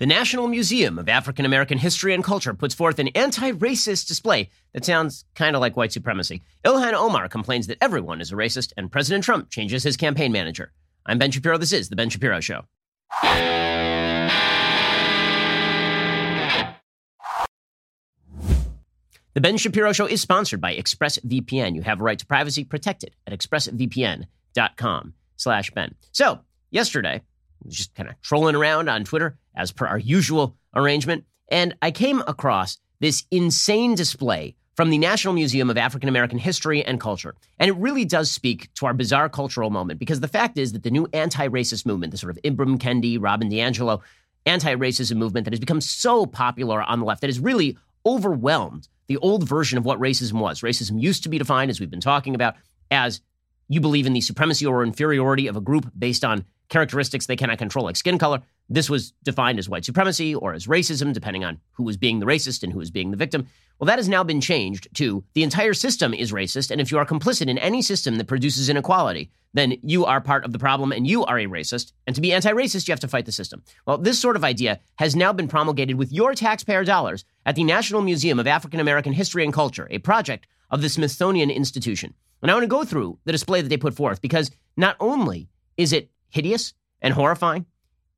The National Museum of African American History and Culture puts forth an anti racist display that sounds kind of like white supremacy. Ilhan Omar complains that everyone is a racist, and President Trump changes his campaign manager. I'm Ben Shapiro. This is The Ben Shapiro Show. The Ben Shapiro Show is sponsored by ExpressVPN. You have a right to privacy protected at expressvpn.com slash Ben. So, yesterday, just kind of trolling around on Twitter as per our usual arrangement. And I came across this insane display from the National Museum of African American History and Culture. And it really does speak to our bizarre cultural moment because the fact is that the new anti racist movement, the sort of Ibram Kendi, Robin DiAngelo anti racism movement that has become so popular on the left, that has really overwhelmed the old version of what racism was. Racism used to be defined, as we've been talking about, as you believe in the supremacy or inferiority of a group based on characteristics they cannot control, like skin color. This was defined as white supremacy or as racism, depending on who was being the racist and who was being the victim. Well, that has now been changed to the entire system is racist. And if you are complicit in any system that produces inequality, then you are part of the problem and you are a racist. And to be anti racist, you have to fight the system. Well, this sort of idea has now been promulgated with your taxpayer dollars at the National Museum of African American History and Culture, a project of the Smithsonian Institution. And I want to go through the display that they put forth because not only is it hideous and horrifying.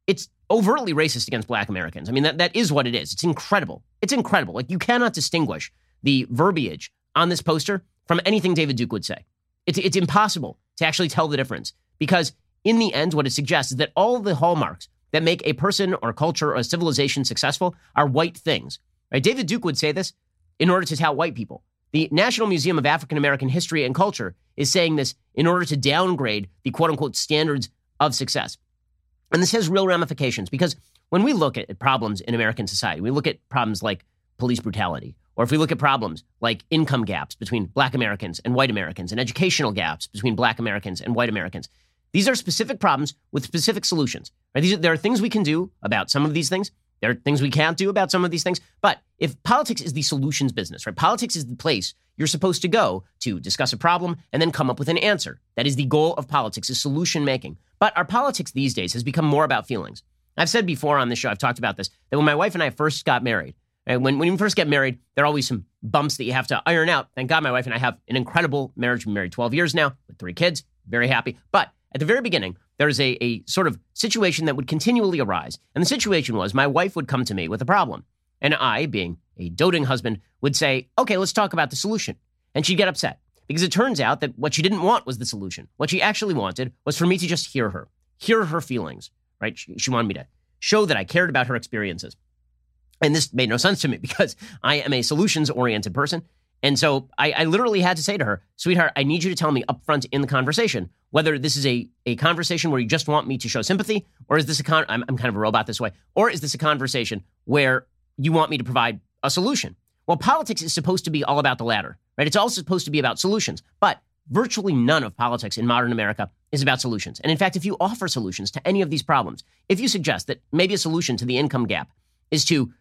It's overtly racist against black Americans. I mean, that, that is what it is. It's incredible. It's incredible. Like, you cannot distinguish the verbiage on this poster from anything David Duke would say. It's, it's impossible to actually tell the difference because, in the end, what it suggests is that all the hallmarks that make a person or a culture or a civilization successful are white things. Right? David Duke would say this in order to tout white people. The National Museum of African American History and Culture is saying this in order to downgrade the quote unquote standards of success. And this has real ramifications because when we look at problems in American society, we look at problems like police brutality, or if we look at problems like income gaps between black Americans and white Americans and educational gaps between black Americans and white Americans. These are specific problems with specific solutions. Right? These are, there are things we can do about some of these things. There are things we can't do about some of these things. But if politics is the solutions business, right? Politics is the place you're supposed to go to discuss a problem and then come up with an answer. That is the goal of politics, is solution making. But our politics these days has become more about feelings. I've said before on this show, I've talked about this, that when my wife and I first got married, and when, when you first get married, there are always some bumps that you have to iron out. Thank God my wife and I have an incredible marriage. We've been married 12 years now with three kids, very happy. But at the very beginning, there is a, a sort of situation that would continually arise. And the situation was my wife would come to me with a problem. And I, being a doting husband, would say, okay, let's talk about the solution. And she'd get upset because it turns out that what she didn't want was the solution. What she actually wanted was for me to just hear her, hear her feelings, right? She, she wanted me to show that I cared about her experiences. And this made no sense to me because I am a solutions oriented person. And so I, I, literally had to say to her, sweetheart, I need you to tell me upfront in the conversation whether this is a, a conversation where you just want me to show sympathy, or is this a con I'm, I'm kind of a robot this way, or is this a conversation where you want me to provide a solution? Well, politics is supposed to be all about the latter, right? It's also supposed to be about solutions. But virtually none of politics in modern America is about solutions. And in fact, if you offer solutions to any of these problems, if you suggest that maybe a solution to the income gap is to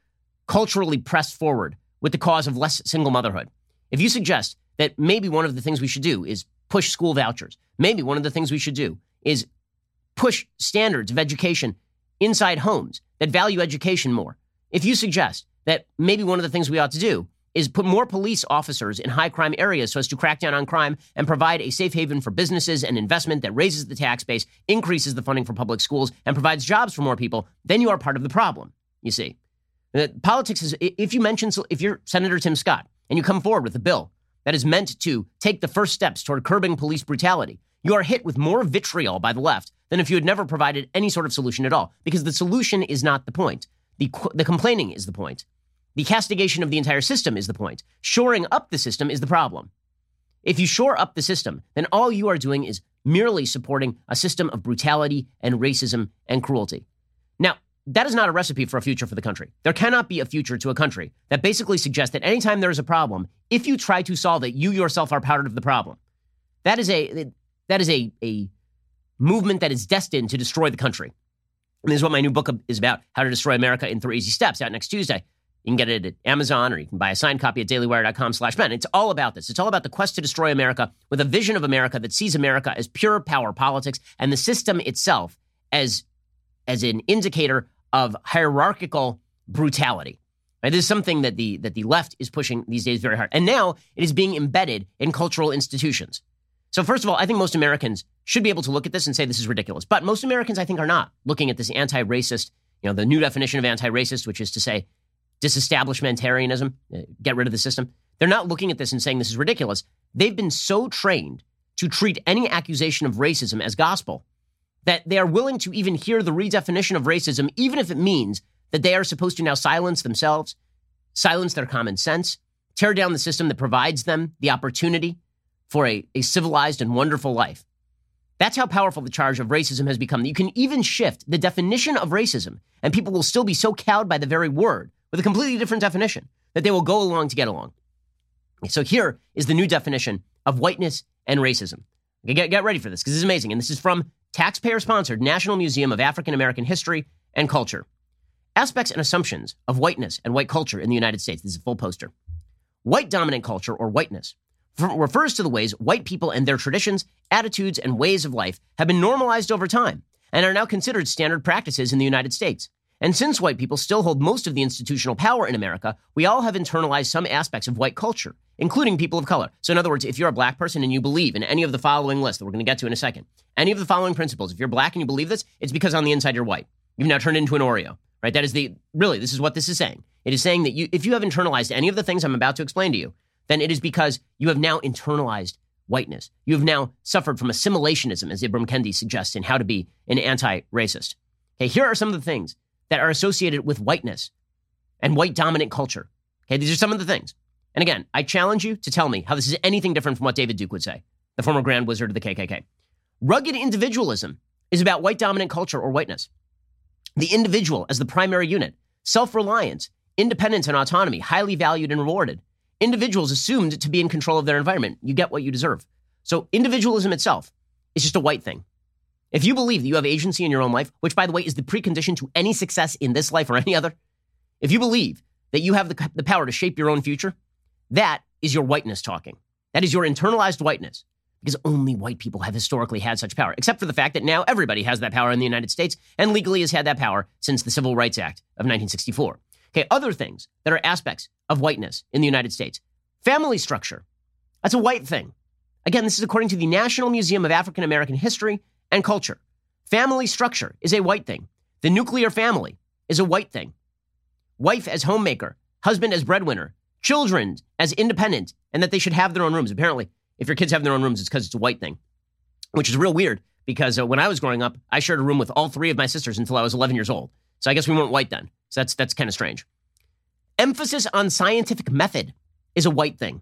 culturally press forward with the cause of less single motherhood, if you suggest that maybe one of the things we should do is push school vouchers, maybe one of the things we should do is push standards of education inside homes that value education more. If you suggest that maybe one of the things we ought to do is put more police officers in high crime areas so as to crack down on crime and provide a safe haven for businesses and investment that raises the tax base, increases the funding for public schools, and provides jobs for more people, then you are part of the problem, you see. Uh, politics is, if you mention, if you're Senator Tim Scott and you come forward with a bill that is meant to take the first steps toward curbing police brutality, you are hit with more vitriol by the left than if you had never provided any sort of solution at all, because the solution is not the point. The, the complaining is the point. The castigation of the entire system is the point. Shoring up the system is the problem. If you shore up the system, then all you are doing is merely supporting a system of brutality and racism and cruelty. Now, that is not a recipe for a future for the country. There cannot be a future to a country that basically suggests that anytime there is a problem, if you try to solve it, you yourself are part of the problem. That is a that is a, a movement that is destined to destroy the country. And this is what my new book is about, How to Destroy America in Three Easy Steps, out next Tuesday. You can get it at Amazon or you can buy a signed copy at dailywire.com slash Ben. It's all about this. It's all about the quest to destroy America with a vision of America that sees America as pure power politics and the system itself as, as an indicator of hierarchical brutality. Right? This is something that the that the left is pushing these days very hard, and now it is being embedded in cultural institutions. So first of all, I think most Americans should be able to look at this and say this is ridiculous. But most Americans, I think, are not looking at this anti-racist, you know, the new definition of anti-racist, which is to say disestablishmentarianism, uh, get rid of the system. They're not looking at this and saying this is ridiculous. They've been so trained to treat any accusation of racism as gospel that they are willing to even hear the redefinition of racism, even if it means that they are supposed to now silence themselves, silence their common sense, tear down the system that provides them the opportunity for a, a civilized and wonderful life. That's how powerful the charge of racism has become. You can even shift the definition of racism, and people will still be so cowed by the very word with a completely different definition that they will go along to get along. So here is the new definition of whiteness and racism. Okay, get, get ready for this because this is amazing. And this is from taxpayer sponsored National Museum of African American History and Culture. Aspects and assumptions of whiteness and white culture in the United States. This is a full poster. White dominant culture or whiteness refers to the ways white people and their traditions, attitudes, and ways of life have been normalized over time and are now considered standard practices in the United States. And since white people still hold most of the institutional power in America, we all have internalized some aspects of white culture, including people of color. So, in other words, if you're a black person and you believe in any of the following lists that we're going to get to in a second, any of the following principles, if you're black and you believe this, it's because on the inside you're white. You've now turned into an Oreo, right? That is the really, this is what this is saying. It is saying that you, if you have internalized any of the things I'm about to explain to you, then it is because you have now internalized whiteness. You have now suffered from assimilationism, as Ibram Kendi suggests in How to Be an Anti Racist. Okay, here are some of the things that are associated with whiteness and white dominant culture. Okay, these are some of the things. And again, I challenge you to tell me how this is anything different from what David Duke would say, the former Grand Wizard of the KKK. Rugged individualism is about white dominant culture or whiteness. The individual as the primary unit, self reliance, independence, and autonomy, highly valued and rewarded. Individuals assumed to be in control of their environment. You get what you deserve. So, individualism itself is just a white thing. If you believe that you have agency in your own life, which by the way is the precondition to any success in this life or any other, if you believe that you have the, the power to shape your own future, that is your whiteness talking. That is your internalized whiteness. Because only white people have historically had such power, except for the fact that now everybody has that power in the United States and legally has had that power since the Civil Rights Act of 1964. Okay, other things that are aspects of whiteness in the United States. Family structure. That's a white thing. Again, this is according to the National Museum of African American History and culture. Family structure is a white thing. The nuclear family is a white thing. Wife as homemaker, husband as breadwinner, children as independent, and that they should have their own rooms. Apparently, if your kids have their own rooms, it's because it's a white thing, which is real weird because uh, when I was growing up, I shared a room with all three of my sisters until I was 11 years old. So I guess we weren't white then. So that's, that's kind of strange. Emphasis on scientific method is a white thing.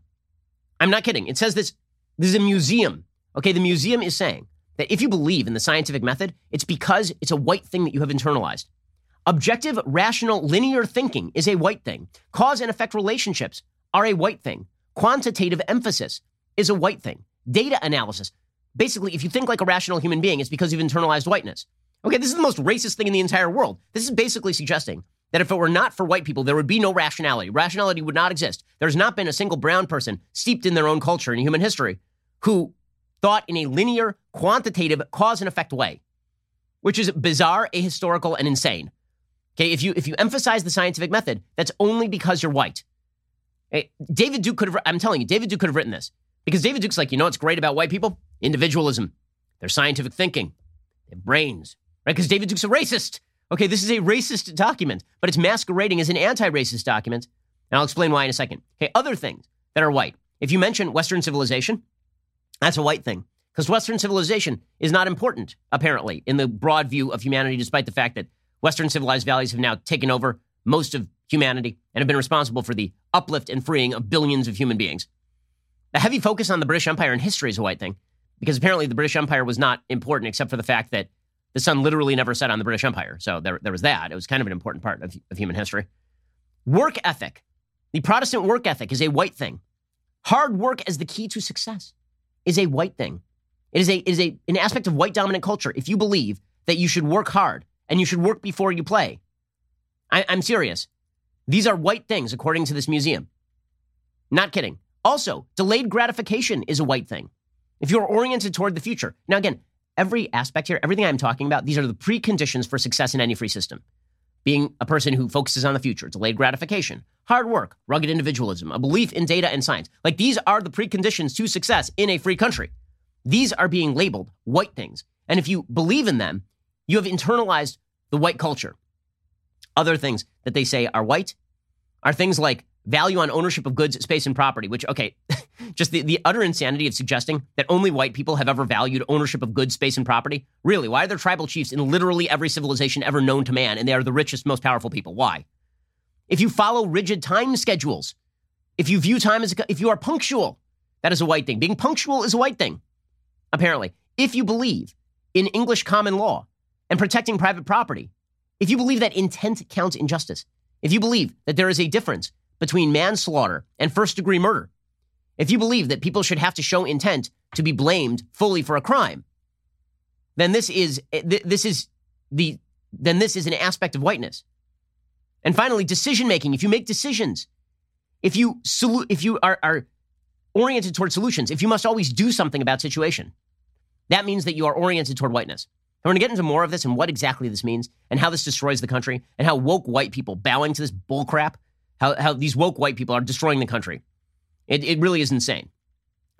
I'm not kidding. It says this. This is a museum. Okay, the museum is saying that if you believe in the scientific method, it's because it's a white thing that you have internalized. Objective, rational, linear thinking is a white thing. Cause and effect relationships are a white thing. Quantitative emphasis is a white thing. Data analysis. Basically, if you think like a rational human being, it's because you've internalized whiteness. Okay, this is the most racist thing in the entire world. This is basically suggesting that if it were not for white people, there would be no rationality. Rationality would not exist. There's not been a single brown person steeped in their own culture in human history who thought in a linear, quantitative, cause and effect way, which is bizarre, ahistorical, and insane. Okay, if you if you emphasize the scientific method, that's only because you're white. Okay? David Duke could have. I'm telling you, David Duke could have written this because David Duke's like, you know what's great about white people? Individualism, their scientific thinking, their brains, right? Because David Duke's a racist. Okay, this is a racist document, but it's masquerading as an anti-racist document, and I'll explain why in a second. Okay, other things that are white. If you mention Western civilization, that's a white thing because Western civilization is not important, apparently, in the broad view of humanity, despite the fact that Western civilized values have now taken over most of humanity and have been responsible for the uplift and freeing of billions of human beings. The heavy focus on the British Empire in history is a white thing because apparently the British Empire was not important except for the fact that the sun literally never set on the British Empire. So there, there was that. It was kind of an important part of, of human history. Work ethic. The Protestant work ethic is a white thing. Hard work as the key to success is a white thing. It is a it is a an aspect of white dominant culture. If you believe that you should work hard and you should work before you play, I, I'm serious. These are white things according to this museum. Not kidding. Also, delayed gratification is a white thing. If you're oriented toward the future. Now, again, every aspect here, everything I'm talking about, these are the preconditions for success in any free system. being a person who focuses on the future, delayed gratification, hard work, rugged individualism, a belief in data and science. Like these are the preconditions to success in a free country. These are being labeled white things. And if you believe in them, you have internalized the white culture. Other things that they say are white are things like value on ownership of goods, space, and property, which, okay, just the, the utter insanity of suggesting that only white people have ever valued ownership of goods, space, and property. Really, why are there tribal chiefs in literally every civilization ever known to man, and they are the richest, most powerful people? Why? If you follow rigid time schedules, if you view time as, a, if you are punctual, that is a white thing. Being punctual is a white thing, apparently. If you believe in English common law and protecting private property, if you believe that intent counts in justice, if you believe that there is a difference between manslaughter and first degree murder, if you believe that people should have to show intent to be blamed fully for a crime, then this is eh, this is the then this is an aspect of whiteness. And finally, decision making. If you make decisions, if you if you are, are oriented toward solutions, if you must always do something about situation, that means that you are oriented toward whiteness. I'm going to get into more of this and what exactly this means and how this destroys the country and how woke white people bowing to this bullcrap, how, how these woke white people are destroying the country. It, it really is insane.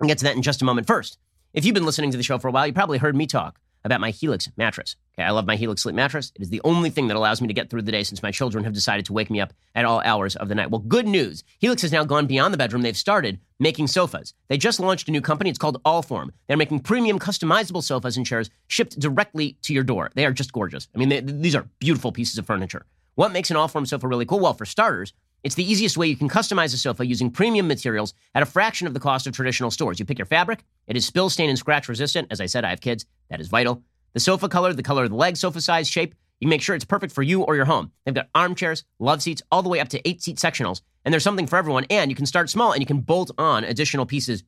I'll get to that in just a moment. First, if you've been listening to the show for a while, you probably heard me talk about my Helix mattress. Okay, I love my Helix sleep mattress. It is the only thing that allows me to get through the day since my children have decided to wake me up at all hours of the night. Well, good news. Helix has now gone beyond the bedroom. They've started making sofas. They just launched a new company. It's called Allform. They're making premium customizable sofas and chairs shipped directly to your door. They are just gorgeous. I mean, they, these are beautiful pieces of furniture. What makes an Allform sofa really cool? Well, for starters, it's the easiest way you can customize a sofa using premium materials at a fraction of the cost of traditional stores. You pick your fabric. It is spill, stain, and scratch resistant. As I said, I have kids. That is vital. The sofa color, the color of the leg, sofa size, shape, you make sure it's perfect for you or your home. They've got armchairs, love seats, all the way up to eight seat sectionals. And there's something for everyone. And you can start small and you can bolt on additional pieces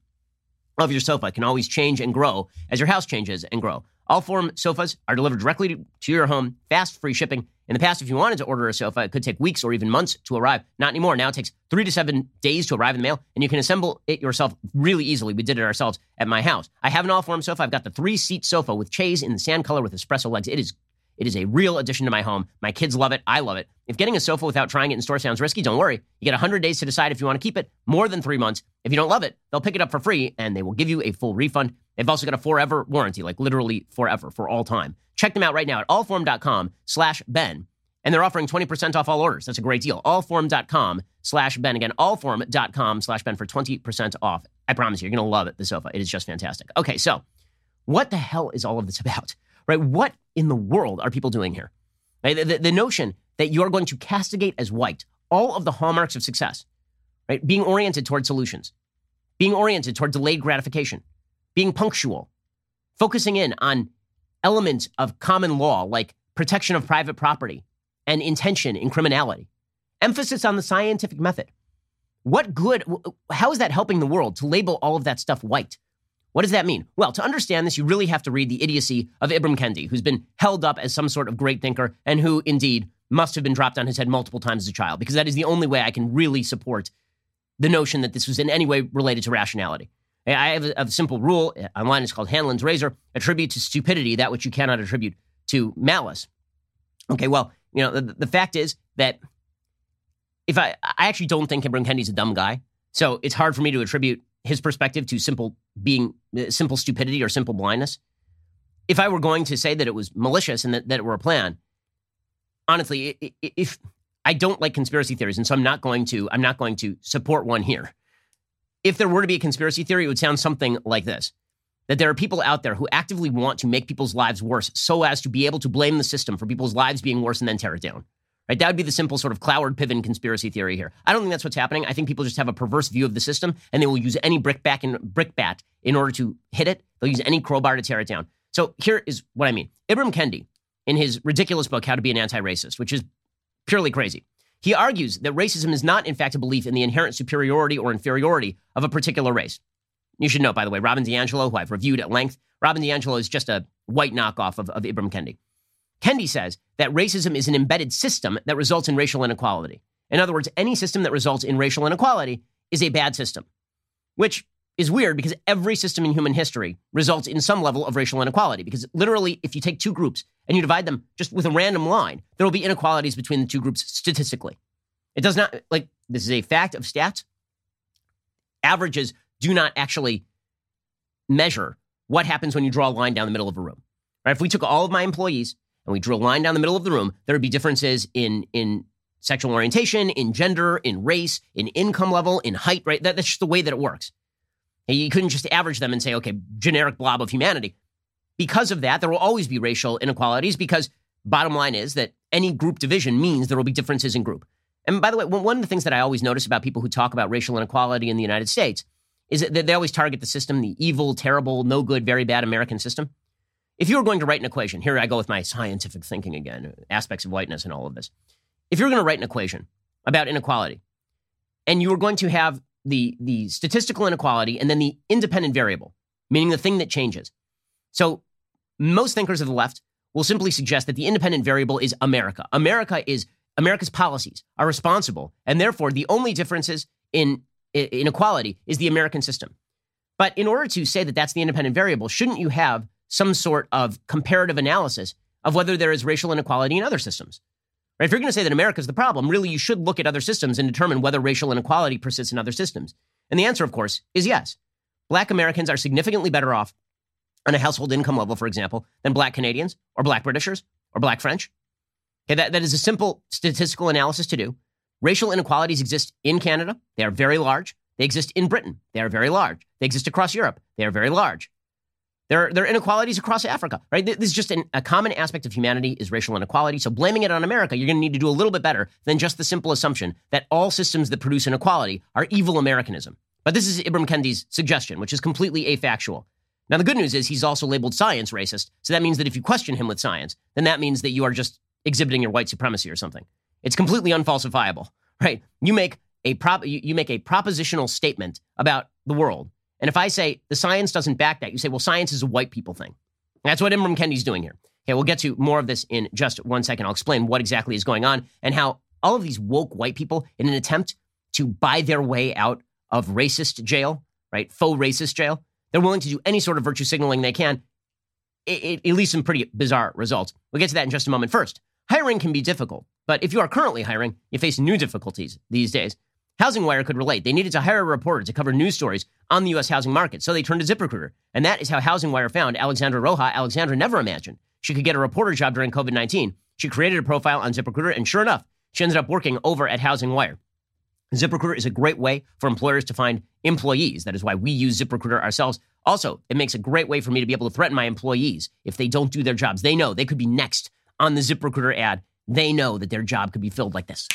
of your sofa. It can always change and grow as your house changes and grow. Allform sofas are delivered directly to your home, fast, free shipping. In the past, if you wanted to order a sofa, it could take weeks or even months to arrive. Not anymore. Now it takes three to seven days to arrive in the mail, and you can assemble it yourself really easily. We did it ourselves at my house. I have an Allform sofa. I've got the three seat sofa with chaise in the sand color with espresso legs. It is it is a real addition to my home. My kids love it. I love it. If getting a sofa without trying it in store sounds risky, don't worry. You get 100 days to decide if you want to keep it, more than three months. If you don't love it, they'll pick it up for free and they will give you a full refund. They've also got a forever warranty, like literally forever, for all time. Check them out right now at allform.com slash Ben. And they're offering 20% off all orders. That's a great deal. Allform.com slash Ben. Again, allform.com slash Ben for 20% off. I promise you, you're going to love it, the sofa. It is just fantastic. Okay, so what the hell is all of this about? Right? What in the world are people doing here? Right? The, the, the notion that you're going to castigate as white all of the hallmarks of success, right? Being oriented toward solutions, being oriented toward delayed gratification, being punctual, focusing in on elements of common law like protection of private property and intention in criminality, emphasis on the scientific method. What good, how is that helping the world to label all of that stuff white? What does that mean? Well, to understand this, you really have to read the idiocy of Ibram Kendi, who's been held up as some sort of great thinker and who indeed must have been dropped on his head multiple times as a child, because that is the only way I can really support the notion that this was in any way related to rationality. I have a, a simple rule online. It's called Hanlon's razor. Attribute to stupidity that which you cannot attribute to malice. Okay, well, you know, the, the fact is that if I, I actually don't think Ibram Kendi's a dumb guy, so it's hard for me to attribute his perspective to simple being uh, simple stupidity or simple blindness. If I were going to say that it was malicious and that, that it were a plan, honestly, if I don't like conspiracy theories, and so I'm not going to, I'm not going to support one here. If there were to be a conspiracy theory, it would sound something like this: that there are people out there who actively want to make people's lives worse, so as to be able to blame the system for people's lives being worse and then tear it down. Right? That would be the simple sort of Cloward Piven conspiracy theory here. I don't think that's what's happening. I think people just have a perverse view of the system and they will use any brickbat in, brickbat in order to hit it. They'll use any crowbar to tear it down. So here is what I mean. Ibram Kendi, in his ridiculous book, How to Be an Anti-Racist, which is purely crazy, he argues that racism is not, in fact, a belief in the inherent superiority or inferiority of a particular race. You should know, by the way, Robin DiAngelo, who I've reviewed at length, Robin DiAngelo is just a white knockoff of, of Ibram Kendi. Kendi says that racism is an embedded system that results in racial inequality. In other words, any system that results in racial inequality is a bad system, which is weird because every system in human history results in some level of racial inequality. Because literally, if you take two groups and you divide them just with a random line, there will be inequalities between the two groups statistically. It does not, like, this is a fact of stats. Averages do not actually measure what happens when you draw a line down the middle of a room. Right? If we took all of my employees and we drew a line down the middle of the room, there would be differences in, in sexual orientation, in gender, in race, in income level, in height, right? That, that's just the way that it works. You couldn't just average them and say, okay, generic blob of humanity. Because of that, there will always be racial inequalities because bottom line is that any group division means there will be differences in group. And by the way, one of the things that I always notice about people who talk about racial inequality in the United States is that they always target the system, the evil, terrible, no good, very bad American system. If you were going to write an equation, here I go with my scientific thinking again, aspects of whiteness and all of this. If you were going to write an equation about inequality, and you were going to have the, the statistical inequality and then the independent variable, meaning the thing that changes. So most thinkers of the left will simply suggest that the independent variable is America. America is America's policies are responsible, and therefore the only differences in inequality is the American system. But in order to say that that's the independent variable, shouldn't you have some sort of comparative analysis of whether there is racial inequality in other systems? Right? If you're going to say that America is the problem, really you should look at other systems and determine whether racial inequality persists in other systems. And the answer, of course, is yes. Black Americans are significantly better off on a household income level, for example, than black Canadians or black Britishers or black French. Okay, that, that is a simple statistical analysis to do. Racial inequalities exist in Canada. They are very large. They exist in Britain. They are very large. They exist across Europe. They are very large. There are, there are inequalities across Africa, right? This is just an, a common aspect of humanity is racial inequality. So blaming it on America, you're going to need to do a little bit better than just the simple assumption that all systems that produce inequality are evil Americanism. But this is Ibram Kendi's suggestion, which is completely afactual. Now, the good news is he's also labeled science racist. So that means that if you question him with science, then that means that you are just exhibiting your white supremacy or something. It's completely unfalsifiable, right? You make a prop, you make a propositional statement about the world, and if I say the science doesn't back that, you say, well, science is a white people thing. That's what Ibram Kendi's doing here. Okay, we'll get to more of this in just one second. I'll explain what exactly is going on and how all of these woke white people, in an attempt to buy their way out of racist jail, right, faux racist jail, they're willing to do any sort of virtue signaling they can. It, it, it leads some pretty bizarre results. We'll get to that in just a moment. First, hiring can be difficult, but if you are currently hiring, you face new difficulties these days. Housing Wire could relate. They needed to hire a reporter to cover news stories on the U.S. housing market, so they turned to ZipRecruiter. And that is how Housing Wire found Alexandra Roja. Alexandra never imagined she could get a reporter job during COVID 19. She created a profile on ZipRecruiter, and sure enough, she ended up working over at Housing Wire. ZipRecruiter is a great way for employers to find employees. That is why we use ZipRecruiter ourselves. Also, it makes a great way for me to be able to threaten my employees if they don't do their jobs. They know they could be next on the ZipRecruiter ad. They know that their job could be filled like this.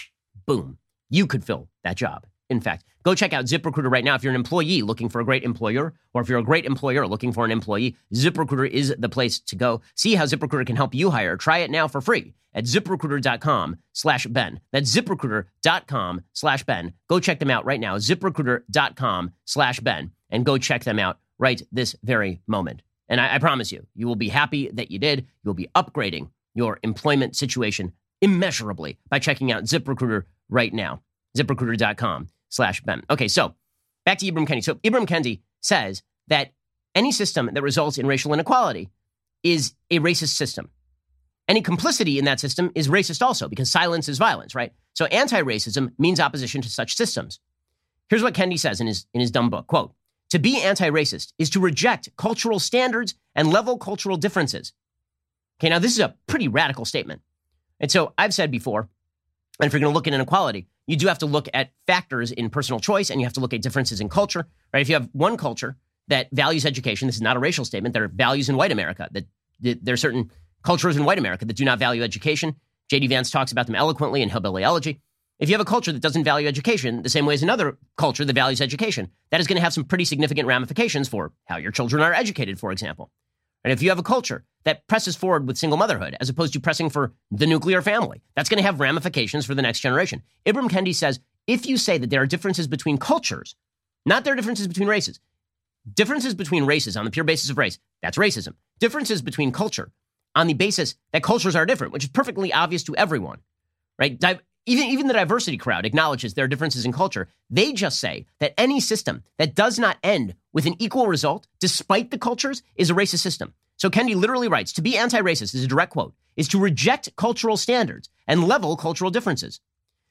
Boom. You could fill that job in fact. Go check out ZipRecruiter right now. If you're an employee looking for a great employer, or if you're a great employer looking for an employee, ZipRecruiter is the place to go. See how ZipRecruiter can help you hire. Try it now for free at ziprecruiter.com slash Ben. That's ziprecruiter.com slash Ben. Go check them out right now. ZipRecruiter.com slash Ben. And go check them out right this very moment. And I, I promise you, you will be happy that you did. You'll be upgrading your employment situation immeasurably by checking out ZipRecruiter right now. ZipRecruiter.com slash Ben. Okay, so back to Ibram Kendi. So Ibram Kendi says that any system that results in racial inequality is a racist system. Any complicity in that system is racist also because silence is violence, right? So anti-racism means opposition to such systems. Here's what Kendi says in his, in his dumb book, quote, to be anti-racist is to reject cultural standards and level cultural differences. Okay, now this is a pretty radical statement. And so I've said before, and if you're going to look at inequality, you do have to look at factors in personal choice and you have to look at differences in culture, right? If you have one culture that values education, this is not a racial statement, there are values in white America that, that there are certain cultures in white America that do not value education. J.D. Vance talks about them eloquently in Hillbilly Elegy. If you have a culture that doesn't value education the same way as another culture that values education, that is going to have some pretty significant ramifications for how your children are educated, for example. And if you have a culture that presses forward with single motherhood as opposed to pressing for the nuclear family, that's going to have ramifications for the next generation. Ibram Kendi says if you say that there are differences between cultures, not there are differences between races, differences between races on the pure basis of race, that's racism. Differences between culture on the basis that cultures are different, which is perfectly obvious to everyone, right? Even, even the diversity crowd acknowledges there are differences in culture. They just say that any system that does not end with an equal result, despite the cultures, is a racist system. So Kendi literally writes To be anti racist is a direct quote, is to reject cultural standards and level cultural differences.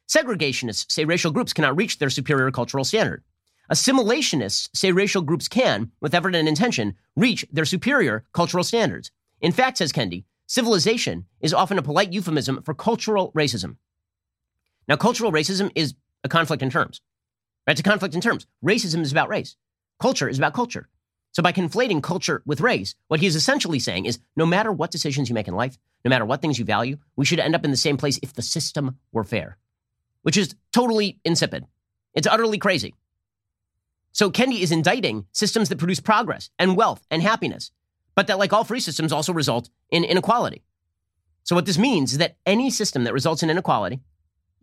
Segregationists say racial groups cannot reach their superior cultural standard. Assimilationists say racial groups can, with effort and intention, reach their superior cultural standards. In fact, says Kendi, civilization is often a polite euphemism for cultural racism. Now, cultural racism is a conflict in terms. right? It's a conflict in terms. Racism is about race. Culture is about culture. So by conflating culture with race, what he is essentially saying is no matter what decisions you make in life, no matter what things you value, we should end up in the same place if the system were fair, which is totally insipid. It's utterly crazy. So Kendi is indicting systems that produce progress and wealth and happiness, but that, like all free systems, also result in inequality. So what this means is that any system that results in inequality,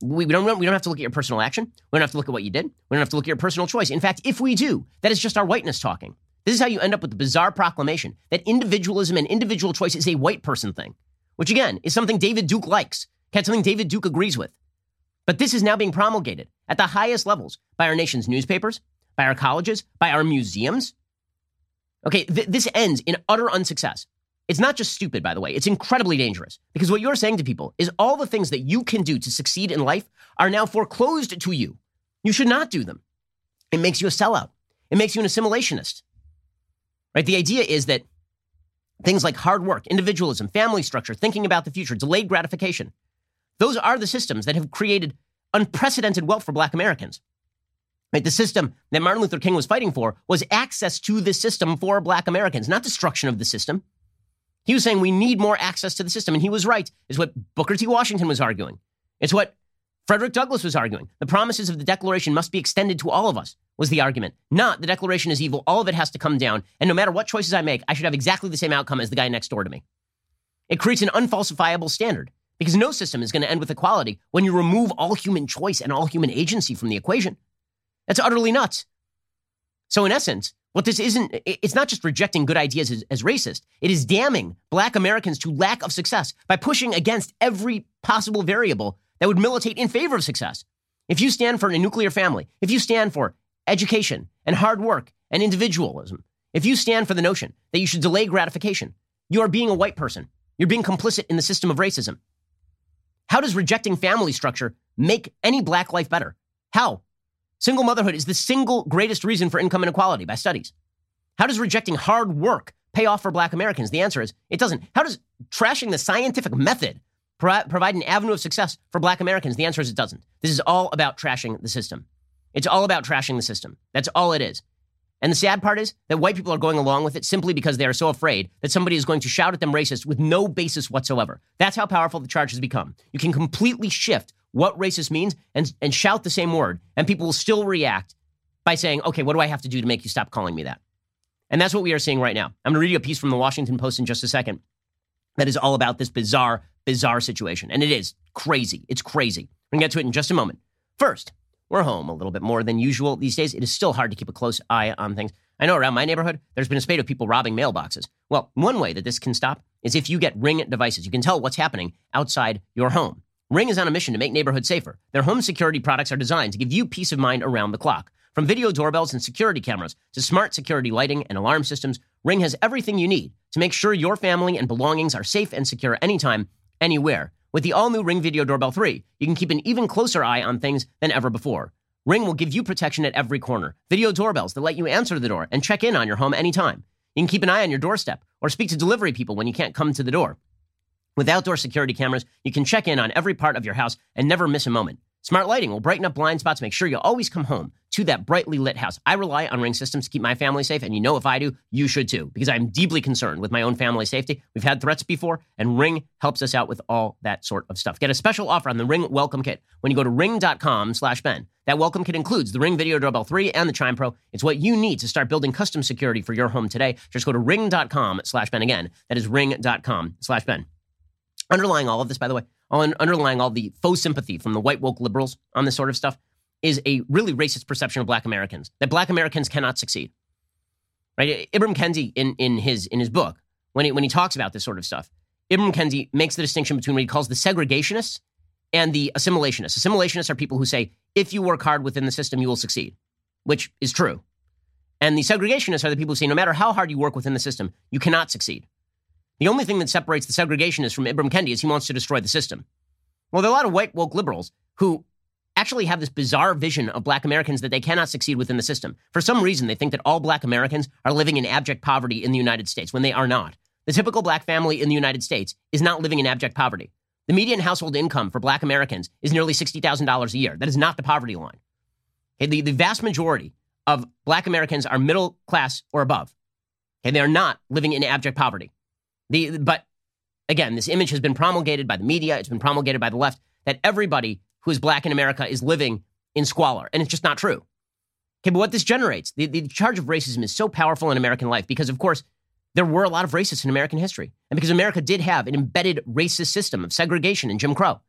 we don't, we don't have to look at your personal action. We don't have to look at what you did. We don't have to look at your personal choice. In fact, if we do, that is just our whiteness talking. This is how you end up with the bizarre proclamation that individualism and individual choice is a white person thing, which again is something David Duke likes, something David Duke agrees with. But this is now being promulgated at the highest levels by our nation's newspapers, by our colleges, by our museums. Okay, th- this ends in utter unsuccess. It's not just stupid, by the way. It's incredibly dangerous because what you're saying to people is all the things that you can do to succeed in life are now foreclosed to you. You should not do them. It makes you a sellout. It makes you an assimilationist. Right? The idea is that things like hard work, individualism, family structure, thinking about the future, delayed gratification, those are the systems that have created unprecedented wealth for black Americans. Right? The system that Martin Luther King was fighting for was access to the system for black Americans, not destruction of the system. He was saying we need more access to the system, and he was right, is what Booker T. Washington was arguing. It's what Frederick Douglass was arguing. The promises of the Declaration must be extended to all of us, was the argument. Not the Declaration is evil, all of it has to come down, and no matter what choices I make, I should have exactly the same outcome as the guy next door to me. It creates an unfalsifiable standard because no system is going to end with equality when you remove all human choice and all human agency from the equation. That's utterly nuts. So, in essence, what this isn't, it's not just rejecting good ideas as, as, racist. It is damning black Americans to lack of success by pushing against every possible variable that would militate in favor of success. If you stand for a nuclear family, if you stand for education and hard work and individualism, if you stand for the notion that you should delay gratification, you are being a white person. You're being complicit in the system of racism. How does rejecting family structure make any black life better? How? Single motherhood is the single greatest reason for income inequality by studies. How does rejecting hard work pay off for black Americans? The answer is it doesn't. How does trashing the scientific method provide an avenue of success for black Americans? The answer is it doesn't. This is all about trashing the system. It's all about trashing the system. That's all it is. And the sad part is that white people are going along with it simply because they are so afraid that somebody is going to shout at them racist with no basis whatsoever. That's how powerful the charge has become. You can completely shift what racist means and, and shout the same word, and people will still react by saying, okay, what do I have to do to make you stop calling me that? And that's what we are seeing right now. I'm going to read you a piece from the Washington Post in just a second that is all about this bizarre, bizarre situation. And it is crazy. It's crazy. We're going to get to it in just a moment. First, we're home a little bit more than usual these days. It is still hard to keep a close eye on things. I know around my neighborhood, there's been a spate of people robbing mailboxes. Well, one way that this can stop is if you get Ring devices. You can tell what's happening outside your home. Ring is on a mission to make neighborhoods safer. Their home security products are designed to give you peace of mind around the clock. From video doorbells and security cameras to smart security lighting and alarm systems, Ring has everything you need to make sure your family and belongings are safe and secure anytime, anywhere. With the all new Ring Video Doorbell 3, you can keep an even closer eye on things than ever before. Ring will give you protection at every corner. Video doorbells that let you answer the door and check in on your home anytime. You can keep an eye on your doorstep or speak to delivery people when you can't come to the door. With outdoor security cameras, you can check in on every part of your house and never miss a moment. Smart lighting will brighten up blind spots, make sure you always come home to that brightly lit house. I rely on Ring systems to keep my family safe, and you know if I do, you should too, because I'm deeply concerned with my own family safety. We've had threats before, and Ring helps us out with all that sort of stuff. Get a special offer on the Ring Welcome Kit when you go to ring.com slash Ben. That welcome kit includes the Ring Video Doorbell 3 and the Chime Pro. It's what you need to start building custom security for your home today. Just go to ring.com slash Ben again. That is ring.com slash Ben. Underlying all of this, by the way, underlying all the faux sympathy from the white woke liberals on this sort of stuff is a really racist perception of black Americans that black Americans cannot succeed. Right? Ibram Kendi in, in his in his book, when he when he talks about this sort of stuff, Ibram Kendi makes the distinction between what he calls the segregationists and the assimilationists. Assimilationists are people who say, if you work hard within the system, you will succeed, which is true. And the segregationists are the people who say, no matter how hard you work within the system, you cannot succeed. The only thing that separates the segregationists from Ibram Kendi is he wants to destroy the system. Well, there are a lot of white woke liberals who actually have this bizarre vision of black Americans that they cannot succeed within the system. For some reason, they think that all black Americans are living in abject poverty in the United States when they are not. The typical black family in the United States is not living in abject poverty. The median household income for black Americans is nearly $60,000 a year. That is not the poverty line. Okay, the, the vast majority of black Americans are middle class or above. Okay, they are not living in abject poverty. The, but again, this image has been promulgated by the media, it's been promulgated by the left that everybody who is black in America is living in squalor. And it's just not true. Okay, but what this generates, the, the charge of racism is so powerful in American life because, of course, there were a lot of racists in American history. And because America did have an embedded racist system of segregation and Jim Crow.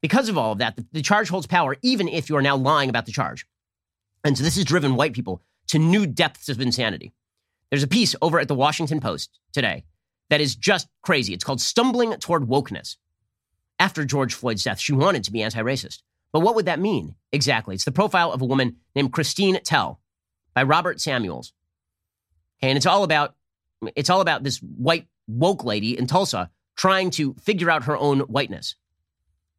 Because of all of that, the, the charge holds power even if you are now lying about the charge. And so this has driven white people to new depths of insanity. There's a piece over at the Washington Post today that is just crazy. It's called Stumbling Toward Wokeness. After George Floyd's death, she wanted to be anti racist. But what would that mean exactly? It's the profile of a woman named Christine Tell by Robert Samuels. And it's all about it's all about this white woke lady in Tulsa trying to figure out her own whiteness.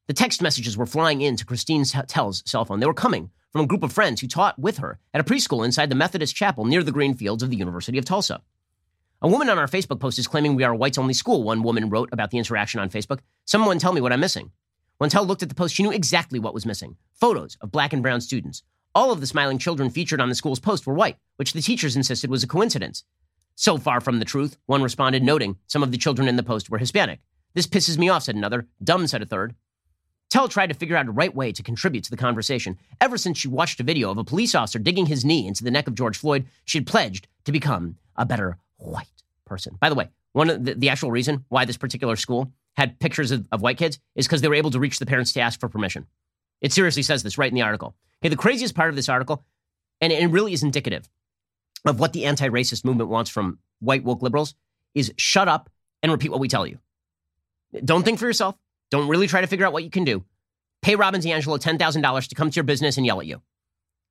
The text messages were flying into Christine Tell's cell phone. They were coming from a group of friends who taught with her at a preschool inside the Methodist chapel near the green fields of the University of Tulsa. A woman on our Facebook post is claiming we are a whites only school, one woman wrote about the interaction on Facebook. Someone tell me what I'm missing. When Tell looked at the post, she knew exactly what was missing photos of black and brown students. All of the smiling children featured on the school's post were white, which the teachers insisted was a coincidence. So far from the truth, one responded, noting some of the children in the post were Hispanic. This pisses me off, said another. Dumb, said a third. Tell tried to figure out a right way to contribute to the conversation. Ever since she watched a video of a police officer digging his knee into the neck of George Floyd, she had pledged to become a better white person. By the way, one of the, the actual reason why this particular school had pictures of, of white kids is because they were able to reach the parents to ask for permission. It seriously says this right in the article. Okay, the craziest part of this article, and it really is indicative of what the anti-racist movement wants from white woke liberals, is shut up and repeat what we tell you. Don't think for yourself. Don't really try to figure out what you can do. Pay Robin DiAngelo $10,000 to come to your business and yell at you.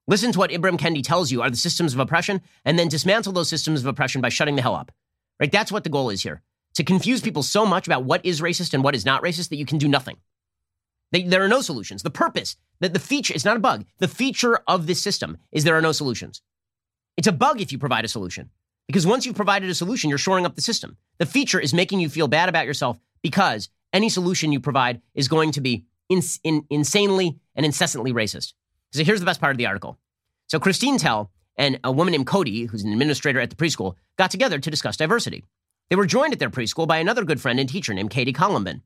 Listen to what Ibram Kendi tells you are the systems of oppression, and then dismantle those systems of oppression by shutting the hell up. Right? That's what the goal is here. To confuse people so much about what is racist and what is not racist that you can do nothing. They, there are no solutions. The purpose, that the feature, it's not a bug. The feature of this system is there are no solutions. It's a bug if you provide a solution. Because once you've provided a solution, you're shoring up the system. The feature is making you feel bad about yourself because any solution you provide is going to be in, insanely and incessantly racist. So here's the best part of the article. So Christine Tell and a woman named Cody, who's an administrator at the preschool, got together to discuss diversity. They were joined at their preschool by another good friend and teacher named Katie Columbin.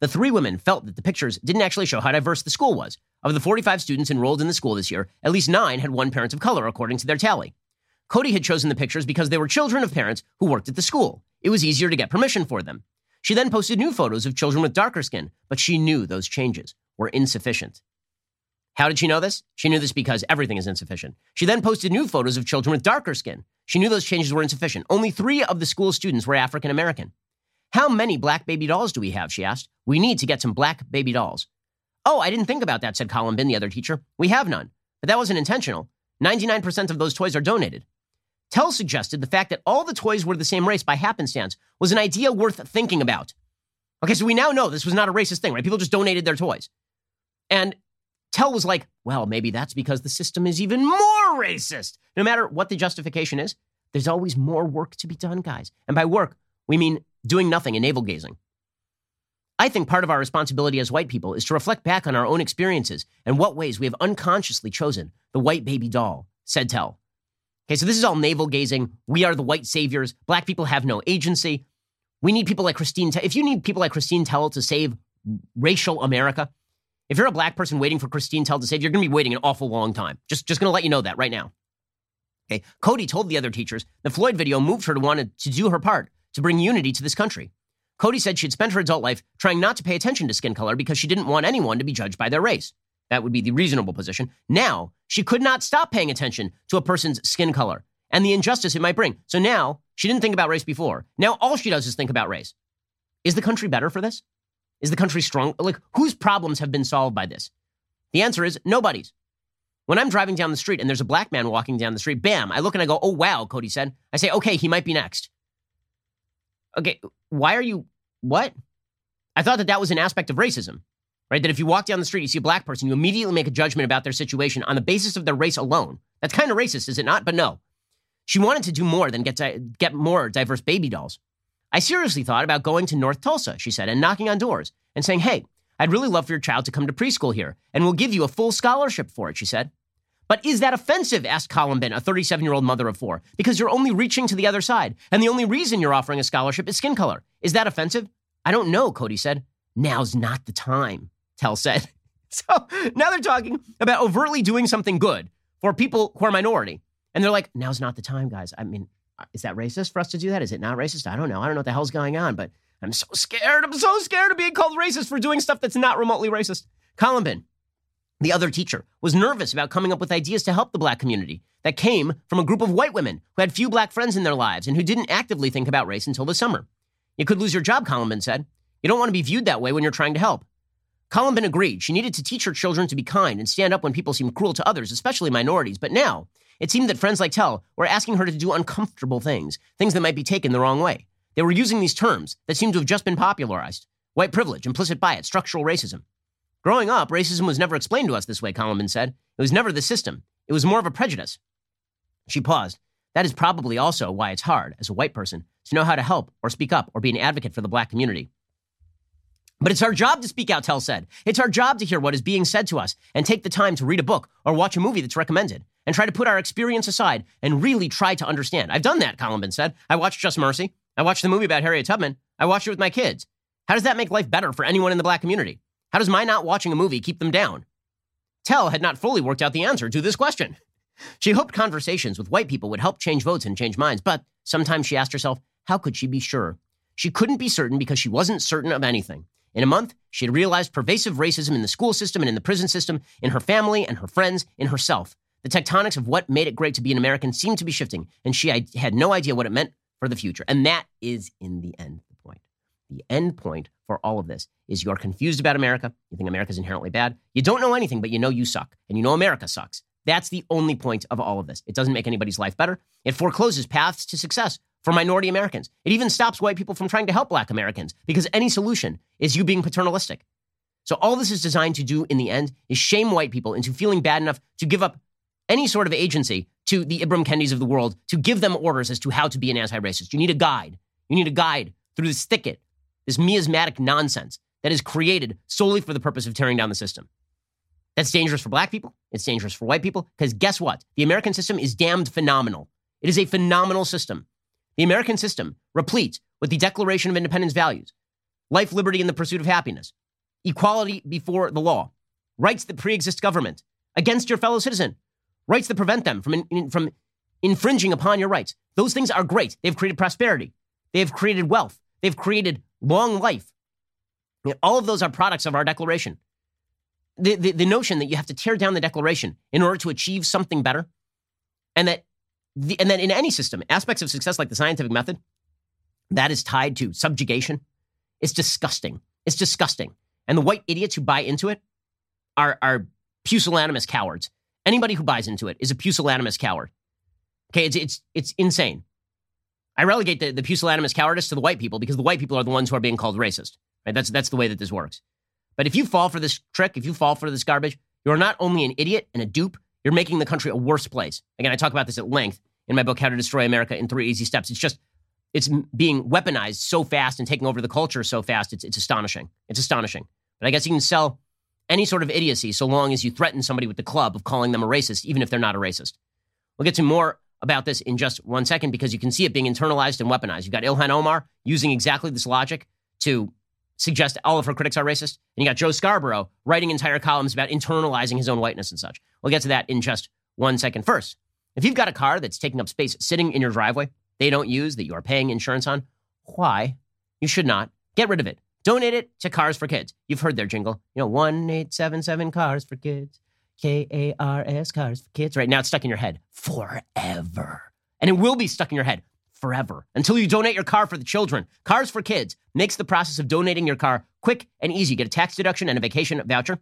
The three women felt that the pictures didn't actually show how diverse the school was. Of the 45 students enrolled in the school this year, at least nine had one parent of color, according to their tally. Cody had chosen the pictures because they were children of parents who worked at the school. It was easier to get permission for them. She then posted new photos of children with darker skin, but she knew those changes were insufficient. How did she know this? She knew this because everything is insufficient. She then posted new photos of children with darker skin. She knew those changes were insufficient. Only three of the school students were African American. How many black baby dolls do we have? She asked. We need to get some black baby dolls. Oh, I didn't think about that, said Columbin, the other teacher. We have none. But that wasn't intentional. 99% of those toys are donated. Tell suggested the fact that all the toys were the same race by happenstance was an idea worth thinking about. Okay, so we now know this was not a racist thing, right? People just donated their toys. And Tell was like, well, maybe that's because the system is even more racist. No matter what the justification is, there's always more work to be done, guys. And by work, we mean doing nothing and navel gazing. I think part of our responsibility as white people is to reflect back on our own experiences and what ways we have unconsciously chosen the white baby doll, said Tell. Okay, so this is all navel gazing. We are the white saviors. Black people have no agency. We need people like Christine. If you need people like Christine Tell to save racial America, if you're a black person waiting for Christine Tell to save, you're going to be waiting an awful long time. Just, just going to let you know that right now. Okay, Cody told the other teachers the Floyd video moved her to want to do her part to bring unity to this country. Cody said she'd spent her adult life trying not to pay attention to skin color because she didn't want anyone to be judged by their race. That would be the reasonable position. Now, she could not stop paying attention to a person's skin color and the injustice it might bring. So now, she didn't think about race before. Now, all she does is think about race. Is the country better for this? Is the country strong? Like, whose problems have been solved by this? The answer is nobody's. When I'm driving down the street and there's a black man walking down the street, bam, I look and I go, oh, wow, Cody said. I say, okay, he might be next. Okay, why are you what? I thought that that was an aspect of racism, right? That if you walk down the street, you see a black person, you immediately make a judgment about their situation on the basis of their race alone. That's kind of racist, is it not? But no. She wanted to do more than get, to, get more diverse baby dolls. I seriously thought about going to North Tulsa, she said, and knocking on doors and saying, hey, I'd really love for your child to come to preschool here, and we'll give you a full scholarship for it, she said. But is that offensive? asked Columbin, a 37 year old mother of four, because you're only reaching to the other side, and the only reason you're offering a scholarship is skin color. Is that offensive? I don't know, Cody said. Now's not the time, Tell said. So now they're talking about overtly doing something good for people who are minority. And they're like, now's not the time, guys. I mean, Uh, is that racist for us to do that? Is it not racist? I don't know. I don't know what the hell's going on, but I'm so scared. I'm so scared of being called racist for doing stuff that's not remotely racist. Columbin, the other teacher, was nervous about coming up with ideas to help the black community that came from a group of white women who had few black friends in their lives and who didn't actively think about race until the summer. You could lose your job, Columbin said. You don't want to be viewed that way when you're trying to help. Columbin agreed she needed to teach her children to be kind and stand up when people seem cruel to others, especially minorities. But now, it seemed that friends like Tell were asking her to do uncomfortable things, things that might be taken the wrong way. They were using these terms that seemed to have just been popularized white privilege, implicit bias, structural racism. Growing up, racism was never explained to us this way, Columbin said. It was never the system, it was more of a prejudice. She paused. That is probably also why it's hard, as a white person, to know how to help or speak up or be an advocate for the black community. But it's our job to speak out, Tell said. It's our job to hear what is being said to us and take the time to read a book or watch a movie that's recommended and try to put our experience aside and really try to understand. I've done that, Columbin said. I watched Just Mercy. I watched the movie about Harriet Tubman. I watched it with my kids. How does that make life better for anyone in the black community? How does my not watching a movie keep them down? Tell had not fully worked out the answer to this question. She hoped conversations with white people would help change votes and change minds, but sometimes she asked herself, how could she be sure? She couldn't be certain because she wasn't certain of anything. In a month, she had realized pervasive racism in the school system and in the prison system, in her family and her friends, in herself. The tectonics of what made it great to be an American seemed to be shifting, and she had no idea what it meant for the future. And that is, in the end, the point. The end point for all of this is you're confused about America. You think America's inherently bad. You don't know anything, but you know you suck, and you know America sucks. That's the only point of all of this. It doesn't make anybody's life better. It forecloses paths to success for minority Americans. It even stops white people from trying to help black Americans because any solution is you being paternalistic. So all this is designed to do in the end is shame white people into feeling bad enough to give up any sort of agency to the Ibram Kendi's of the world to give them orders as to how to be an anti-racist. You need a guide. You need a guide through this thicket, this miasmatic nonsense that is created solely for the purpose of tearing down the system. That's dangerous for black people. It's dangerous for white people because guess what? The American system is damned phenomenal. It is a phenomenal system. The American system, replete with the Declaration of Independence values, life, liberty, and the pursuit of happiness, equality before the law, rights that pre-exist government against your fellow citizen, rights that prevent them from, in, from infringing upon your rights. Those things are great. They've created prosperity. They have created wealth. They've created long life. All of those are products of our Declaration. The, the, the notion that you have to tear down the Declaration in order to achieve something better, and that the, and then in any system, aspects of success like the scientific method, that is tied to subjugation. It's disgusting. It's disgusting. And the white idiots who buy into it are, are pusillanimous cowards. Anybody who buys into it is a pusillanimous coward. Okay, it's, it's, it's insane. I relegate the, the pusillanimous cowardice to the white people because the white people are the ones who are being called racist. Right? That's, that's the way that this works. But if you fall for this trick, if you fall for this garbage, you're not only an idiot and a dupe, you're making the country a worse place. Again, I talk about this at length in my book, How to Destroy America in Three Easy Steps. It's just, it's being weaponized so fast and taking over the culture so fast. It's, it's astonishing. It's astonishing. But I guess you can sell any sort of idiocy so long as you threaten somebody with the club of calling them a racist, even if they're not a racist. We'll get to more about this in just one second because you can see it being internalized and weaponized. You've got Ilhan Omar using exactly this logic to suggest all of her critics are racist. And you got Joe Scarborough writing entire columns about internalizing his own whiteness and such. We'll get to that in just one second. First, if you've got a car that's taking up space sitting in your driveway, they don't use that you are paying insurance on, why? You should not. Get rid of it. Donate it to Cars for Kids. You've heard their jingle. You know, 1877 Cars for Kids. K A R S Cars for Kids. Right now it's stuck in your head forever. And it will be stuck in your head forever until you donate your car for the children. Cars for Kids makes the process of donating your car quick and easy. You get a tax deduction and a vacation voucher.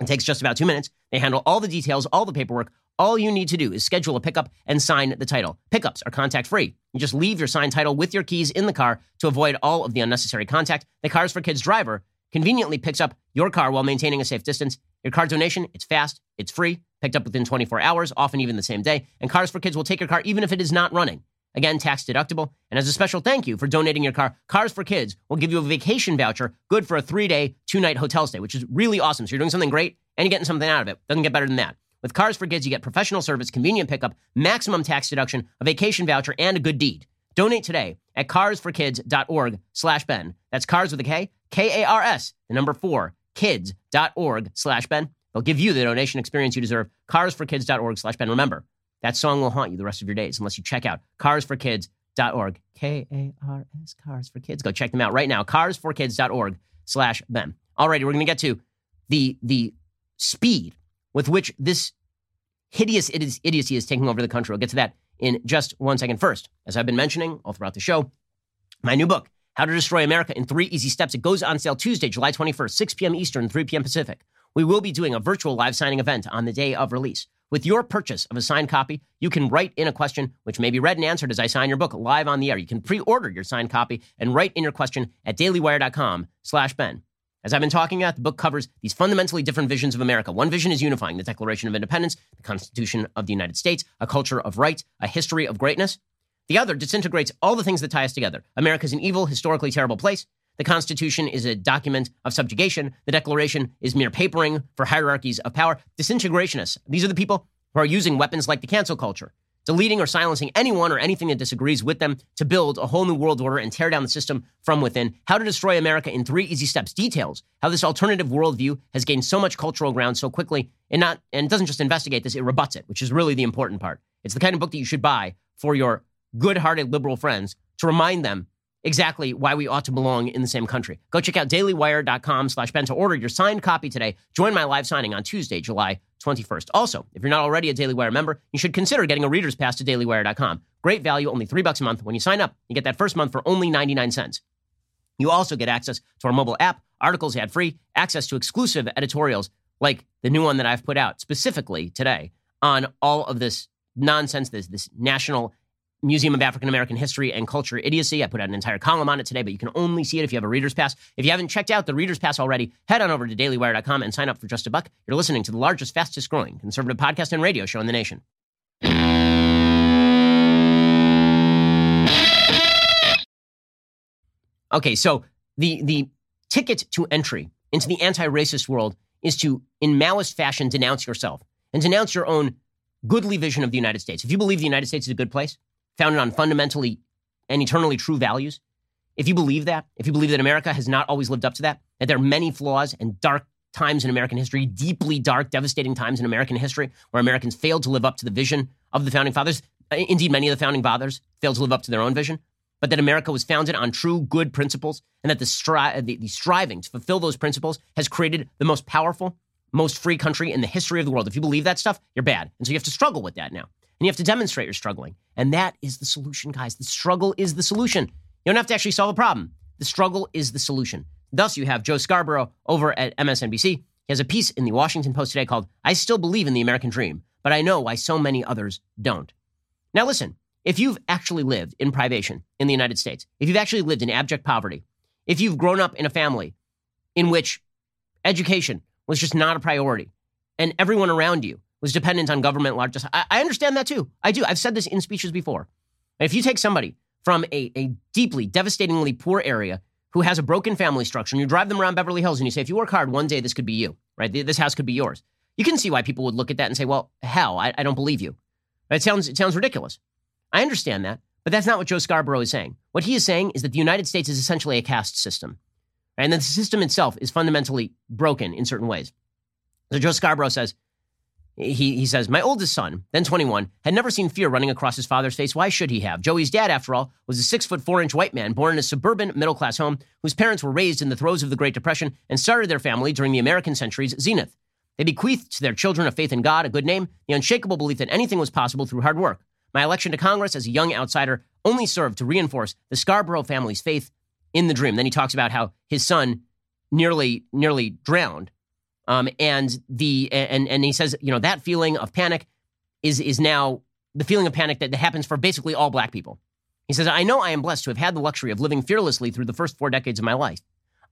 It takes just about two minutes. They handle all the details, all the paperwork, all you need to do is schedule a pickup and sign the title. Pickups are contact free. You just leave your signed title with your keys in the car to avoid all of the unnecessary contact. The Cars for Kids driver conveniently picks up your car while maintaining a safe distance. Your car donation, it's fast, it's free, picked up within 24 hours, often even the same day. And Cars for Kids will take your car even if it is not running. Again, tax deductible. And as a special thank you for donating your car, Cars for Kids will give you a vacation voucher good for a three day, two night hotel stay, which is really awesome. So you're doing something great and you're getting something out of it. Doesn't get better than that. With Cars for Kids, you get professional service, convenient pickup, maximum tax deduction, a vacation voucher, and a good deed. Donate today at carsforkids.org slash Ben. That's cars with a K, K-A-R-S, the number four, kids.org slash Ben. They'll give you the donation experience you deserve. Carsforkids.org slash Ben. Remember, that song will haunt you the rest of your days unless you check out carsforkids.org. K-A-R-S, Cars for Kids. Go check them out right now. Carsforkids.org slash Ben. Alrighty, we're going to get to the, the speed with which this hideous idiocy is taking over the country. We'll get to that in just one second. First, as I've been mentioning all throughout the show, my new book, How to Destroy America in Three Easy Steps. It goes on sale Tuesday, July 21st, 6 p.m. Eastern, 3 p.m. Pacific. We will be doing a virtual live signing event on the day of release. With your purchase of a signed copy, you can write in a question which may be read and answered as I sign your book live on the air. You can pre-order your signed copy and write in your question at dailywire.com slash Ben. As I've been talking about, the book covers these fundamentally different visions of America. One vision is unifying the Declaration of Independence, the Constitution of the United States, a culture of rights, a history of greatness. The other disintegrates all the things that tie us together. America is an evil, historically terrible place. The Constitution is a document of subjugation. The Declaration is mere papering for hierarchies of power. Disintegrationists, these are the people who are using weapons like the cancel culture deleting or silencing anyone or anything that disagrees with them to build a whole new world order and tear down the system from within. How to destroy America in three easy steps. Details how this alternative worldview has gained so much cultural ground so quickly, and not and doesn't just investigate this; it rebuts it, which is really the important part. It's the kind of book that you should buy for your good-hearted liberal friends to remind them exactly why we ought to belong in the same country. Go check out dailywire.com slash Ben to order your signed copy today. Join my live signing on Tuesday, July 21st. Also, if you're not already a Daily Wire member, you should consider getting a reader's pass to dailywire.com. Great value, only three bucks a month. When you sign up, you get that first month for only 99 cents. You also get access to our mobile app, articles ad free, access to exclusive editorials like the new one that I've put out specifically today on all of this nonsense, this, this national Museum of African American History and Culture Idiocy. I put out an entire column on it today, but you can only see it if you have a Reader's Pass. If you haven't checked out the Reader's Pass already, head on over to dailywire.com and sign up for just a buck. You're listening to the largest, fastest growing conservative podcast and radio show in the nation. Okay, so the the ticket to entry into the anti-racist world is to, in Maoist fashion, denounce yourself and denounce your own goodly vision of the United States. If you believe the United States is a good place, founded on fundamentally and eternally true values, if you believe that, if you believe that America has not always lived up to that, that there are many flaws and dark times in American history, deeply dark, devastating times in American history where Americans failed to live up to the vision of the founding fathers. Uh, indeed, many of the founding fathers failed to live up to their own vision, but that America was founded on true good principles and that the, stri- uh, the, the striving to fulfill those principles has created the most powerful, most free country in the history of the world. If you believe that stuff, you're bad. And so you have to struggle with that now. And you have to demonstrate you're struggling. And that is the solution, guys. The struggle is the solution. You don't have to actually solve a problem. The struggle is the solution. Thus, you have Joe Scarborough over at MSNBC. He has a piece in the Washington Post today called I Still Believe in the American Dream, but I know why so many others don't. Now, listen, if you've actually lived in privation in the United States, if you've actually lived in abject poverty, if you've grown up in a family in which education was just not a priority and everyone around you was dependent on government largesse. I, I understand that too. I do. I've said this in speeches before. If you take somebody from a, a deeply, devastatingly poor area who has a broken family structure and you drive them around Beverly Hills and you say, if you work hard, one day this could be you, right? This house could be yours. You can see why people would look at that and say, well, hell, I, I don't believe you. It sounds, it sounds ridiculous. I understand that, but that's not what Joe Scarborough is saying. What he is saying is that the United States is essentially a caste system, and that the system itself is fundamentally broken in certain ways. So Joe Scarborough says, he, he says, My oldest son, then 21, had never seen fear running across his father's face. Why should he have? Joey's dad, after all, was a six foot four inch white man born in a suburban middle class home whose parents were raised in the throes of the Great Depression and started their family during the American century's zenith. They bequeathed to their children a faith in God, a good name, the unshakable belief that anything was possible through hard work. My election to Congress as a young outsider only served to reinforce the Scarborough family's faith in the dream. Then he talks about how his son nearly nearly drowned um, and the and and he says, you know, that feeling of panic is, is now the feeling of panic that happens for basically all black people. He says, I know I am blessed to have had the luxury of living fearlessly through the first four decades of my life.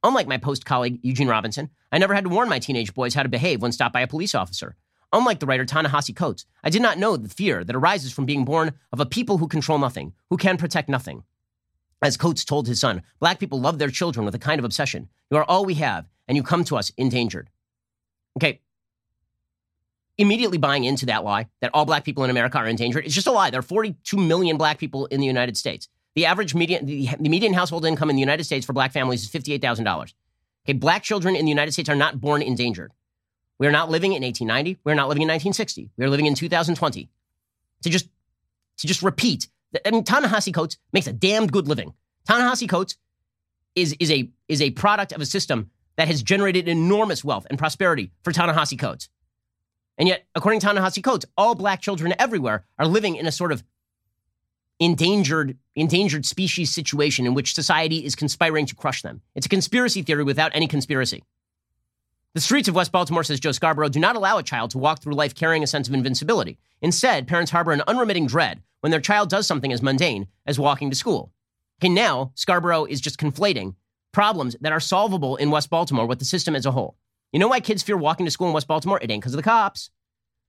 Unlike my post colleague Eugene Robinson, I never had to warn my teenage boys how to behave when stopped by a police officer. Unlike the writer Ta-Nehisi Coates, I did not know the fear that arises from being born of a people who control nothing, who can protect nothing. As Coates told his son, black people love their children with a kind of obsession. You are all we have, and you come to us endangered. Okay. Immediately buying into that lie that all black people in America are endangered. It's just a lie. There are 42 million black people in the United States. The average median, the, the median household income in the United States for black families is $58,000. Okay, black children in the United States are not born endangered. We are not living in 1890. We are not living in 1960. We are living in 2020. To just to just repeat, I mean, Ta-Nehisi Coates makes a damned good living. Ta-Nehisi Coates is is a is a product of a system that has generated enormous wealth and prosperity for Ta-Nehisi Coates. And yet, according to Ta-Nehisi Coates, all black children everywhere are living in a sort of endangered endangered species situation in which society is conspiring to crush them. It's a conspiracy theory without any conspiracy. The streets of West Baltimore, says Joe Scarborough, do not allow a child to walk through life carrying a sense of invincibility. Instead, parents harbor an unremitting dread when their child does something as mundane as walking to school. Okay, now Scarborough is just conflating problems that are solvable in West Baltimore with the system as a whole. You know why kids fear walking to school in West Baltimore? It ain't because of the cops.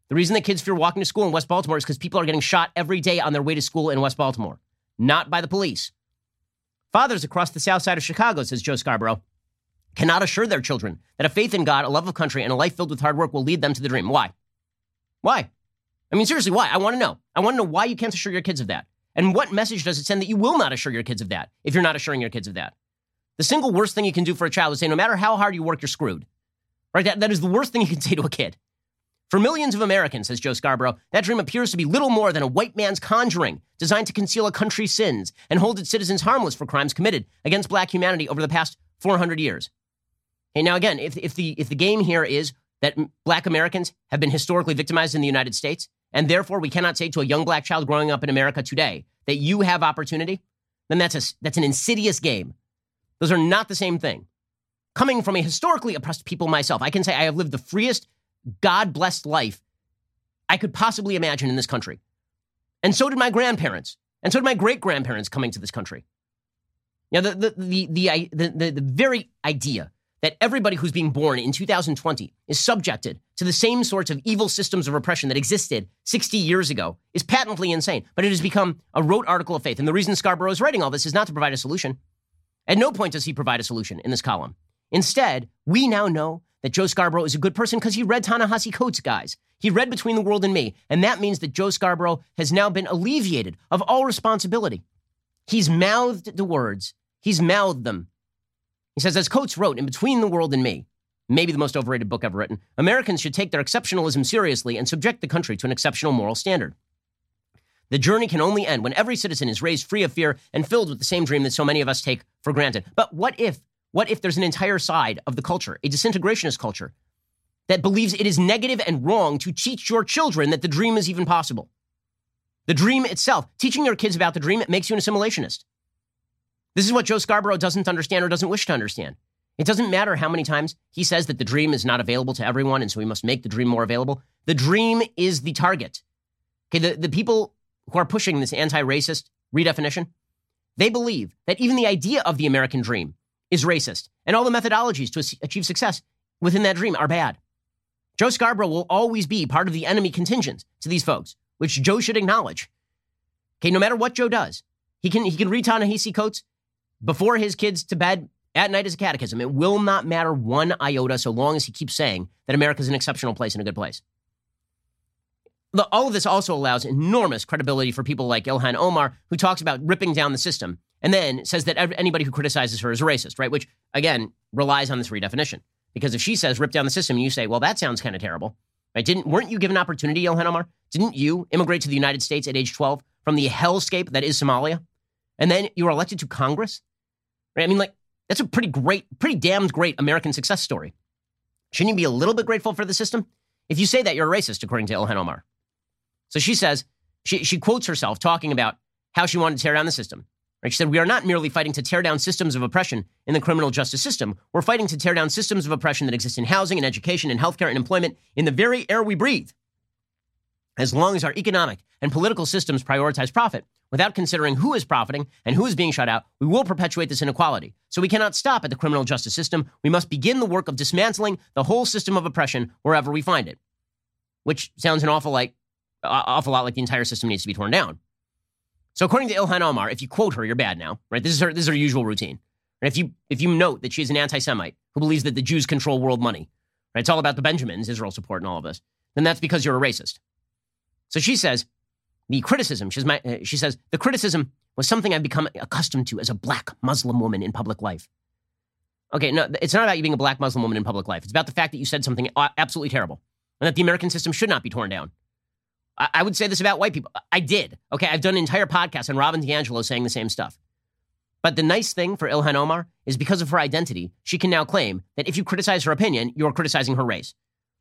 The reason that kids fear walking to school in West Baltimore is because people are getting shot every day on their way to school in West Baltimore, not by the police. Fathers across the south side of Chicago, says Joe Scarborough, cannot assure their children that a faith in God, a love of country, and a life filled with hard work will lead them to the dream. Why? Why? I mean, seriously, why? I want to know. I want to know why you can't assure your kids of that. And what message does it send that you will not assure your kids of that if you're not assuring your kids of that? The single worst thing you can do for a child is say, no matter how hard you work, you're screwed. Right? That, that is the worst thing you can say to a kid. For millions of Americans, says Joe Scarborough, that dream appears to be little more than a white man's conjuring designed to conceal a country's sins and hold its citizens harmless for crimes committed against black humanity over the past 400 years. And now, again, if, if, the, if the game here is that black Americans have been historically victimized in the United States, and therefore we cannot say to a young black child growing up in America today that you have opportunity, then that's, a, that's an insidious game. Those are not the same thing. Coming from a historically oppressed people myself, I can say I have lived the freest, God blessed life I could possibly imagine in this country. And so did my grandparents, and so did my great grandparents coming to this country. The, the, the, the, the, the, the very idea that everybody who's being born in 2020 is subjected to the same sorts of evil systems of repression that existed 60 years ago is patently insane. But it has become a rote article of faith. And the reason Scarborough is writing all this is not to provide a solution. At no point does he provide a solution in this column. Instead, we now know that Joe Scarborough is a good person because he read Ta-Nehisi Coates, guys. He read Between the World and Me, and that means that Joe Scarborough has now been alleviated of all responsibility. He's mouthed the words, he's mouthed them he says, as Coates wrote in Between the World and Me, maybe the most overrated book ever written, Americans should take their exceptionalism seriously and subject the country to an exceptional moral standard. The journey can only end when every citizen is raised free of fear and filled with the same dream that so many of us take for granted. But what if, what if there's an entire side of the culture, a disintegrationist culture, that believes it is negative and wrong to teach your children that the dream is even possible? The dream itself, teaching your kids about the dream, it makes you an assimilationist. This is what Joe Scarborough doesn't understand or doesn't wish to understand. It doesn't matter how many times he says that the dream is not available to everyone, and so we must make the dream more available. The dream is the target. Okay, the, the people who are pushing this anti racist redefinition, they believe that even the idea of the American dream is racist, and all the methodologies to achieve success within that dream are bad. Joe Scarborough will always be part of the enemy contingent to these folks, which Joe should acknowledge. Okay, no matter what Joe does, he can he can read Ta-Nehisi Coates before his kids to bed at night as a catechism. It will not matter one iota so long as he keeps saying that America is an exceptional place and a good place. All of this also allows enormous credibility for people like Ilhan Omar, who talks about ripping down the system and then says that anybody who criticizes her is a racist, right? Which, again, relies on this redefinition. Because if she says rip down the system and you say, well, that sounds kind of terrible, right? Didn't, weren't you given opportunity, Ilhan Omar? Didn't you immigrate to the United States at age 12 from the hellscape that is Somalia? And then you were elected to Congress? Right? I mean, like, that's a pretty great, pretty damned great American success story. Shouldn't you be a little bit grateful for the system? If you say that, you're a racist, according to Ilhan Omar. So she says, she, she quotes herself talking about how she wanted to tear down the system. Right? She said, We are not merely fighting to tear down systems of oppression in the criminal justice system. We're fighting to tear down systems of oppression that exist in housing and education and healthcare and employment in the very air we breathe. As long as our economic and political systems prioritize profit without considering who is profiting and who is being shut out, we will perpetuate this inequality. So we cannot stop at the criminal justice system. We must begin the work of dismantling the whole system of oppression wherever we find it. Which sounds an awful like awful lot like the entire system needs to be torn down. So according to Ilhan Omar, if you quote her, you're bad now, right? This is her this is her usual routine. And if you if you note that she's an anti-Semite who believes that the Jews control world money, right? It's all about the Benjamins, Israel support, and all of this. Then that's because you're a racist. So she says the criticism. She's my, uh, she says the criticism was something I've become accustomed to as a black Muslim woman in public life. Okay, no, it's not about you being a black Muslim woman in public life. It's about the fact that you said something absolutely terrible and that the American system should not be torn down. I, would say this about white people. I did. Okay, I've done an entire podcast on Robin DiAngelo saying the same stuff. But the nice thing for Ilhan Omar is because of her identity, she can now claim that if you criticize her opinion, you're criticizing her race,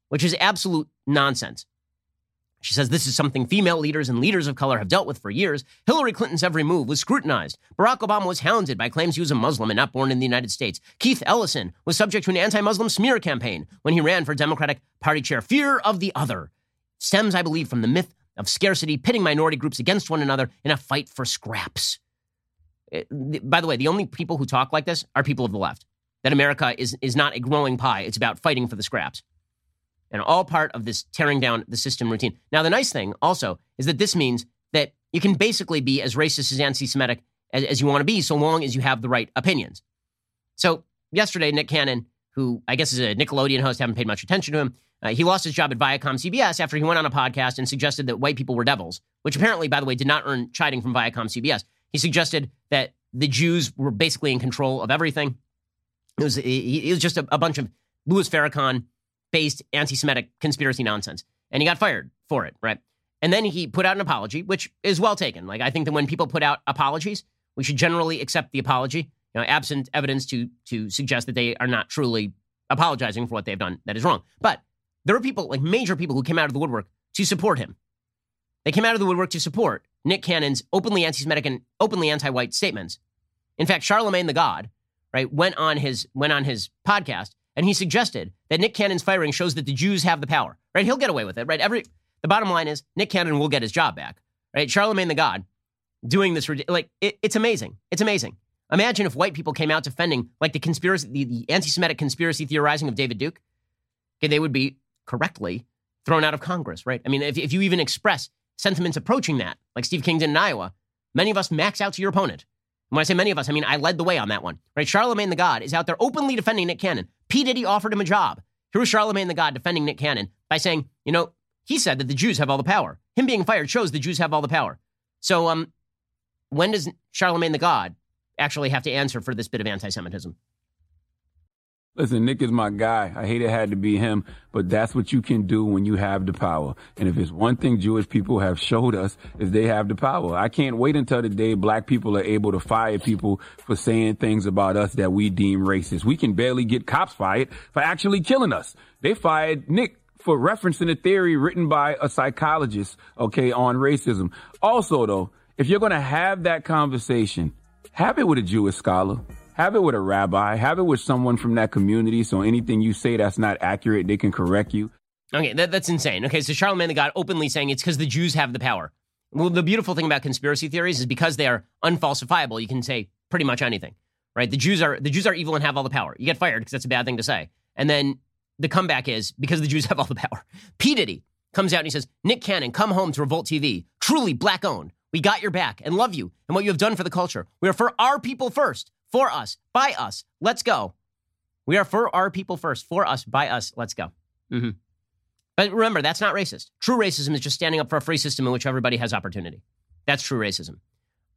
which is absolute nonsense. She says this is something female leaders and leaders of color have dealt with for years. Hillary Clinton's every move was scrutinized. Barack Obama was hounded by claims he was a Muslim and not born in the United States. Keith Ellison was subject to an anti Muslim smear campaign when he ran for Democratic Party chair. Fear of the other stems, I believe, from the myth of scarcity, pitting minority groups against one another in a fight for scraps. Eh, by the way, the only people who talk like this are people of the left. That America is, is not a growing pie, it's about fighting for the scraps and all part of this tearing down the system routine. Now, the nice thing also is that this means that you can basically be as racist as anti Semitic as, as, you want to be, so long as you have the right opinions. So, yesterday, Nick Cannon, who I guess is a Nickelodeon host, haven't paid much attention to him, uh, he lost his job at Viacom CBS after he went on a podcast and suggested that white people were devils, which apparently, by the way, did not earn chiding from Viacom CBS. He suggested that the Jews were basically in control of everything. It was, it was just a, a bunch of Louis Farrakhan based anti Semitic conspiracy nonsense. And he got fired for it, right? And then he put out an apology, which is well taken. Like, I think that when people put out apologies, we should generally accept the apology, you know, absent evidence to, to suggest that they are not truly apologizing for what they've done that is wrong. But there are people, like major people, who came out of the woodwork to support him. They came out of the woodwork to support Nick Cannon's openly anti Semitic and openly anti white statements. In fact, Charlemagne the God, right, went on his went on his podcast and he suggested that Nick Cannon's firing shows that the Jews have the power, right? He'll get away with it, right? Every the bottom line is Nick Cannon will get his job back, right? Charlemagne the God doing this, like it, it's amazing. It's amazing. Imagine if white people came out defending like the conspiracy, the, the anti-Semitic conspiracy theorizing of David Duke. Okay, they would be correctly thrown out of Congress, right? I mean, if, if you even express sentiments approaching that, like Steve King did in Iowa, many of us max out to your opponent. when I say many of us, I mean I led the way on that one, right? Charlemagne the God is out there openly defending Nick Cannon. P. Diddy offered him a job. Here was Charlemagne the God defending Nick Cannon by saying, you know, he said that the Jews have all the power. Him being fired shows the Jews have all the power. So, um, when does Charlemagne the God actually have to answer for this bit of anti Semitism? Listen, Nick is my guy. I hate it had to be him, but that's what you can do when you have the power. And if it's one thing Jewish people have showed us is they have the power. I can't wait until the day black people are able to fire people for saying things about us that we deem racist. We can barely get cops fired for actually killing us. They fired Nick for referencing a theory written by a psychologist, okay, on racism. Also though, if you're going to have that conversation, have it with a Jewish scholar. Have it with a rabbi. Have it with someone from that community. So anything you say that's not accurate, they can correct you. Okay, that, that's insane. Okay, so Charlemagne the God openly saying it's because the Jews have the power. Well, the beautiful thing about conspiracy theories is because they are unfalsifiable, you can say pretty much anything, right? The Jews are the Jews are evil and have all the power. You get fired because that's a bad thing to say. And then the comeback is because the Jews have all the power. P Diddy comes out and he says, "Nick Cannon, come home to Revolt TV, truly black owned. We got your back and love you and what you have done for the culture. We are for our people first for us, by us. Let's go. We are for our people first, for us, by us. Let's go. Mm-hmm. But remember, that's not racist. True racism is just standing up for a free system in which everybody has opportunity. That's true racism.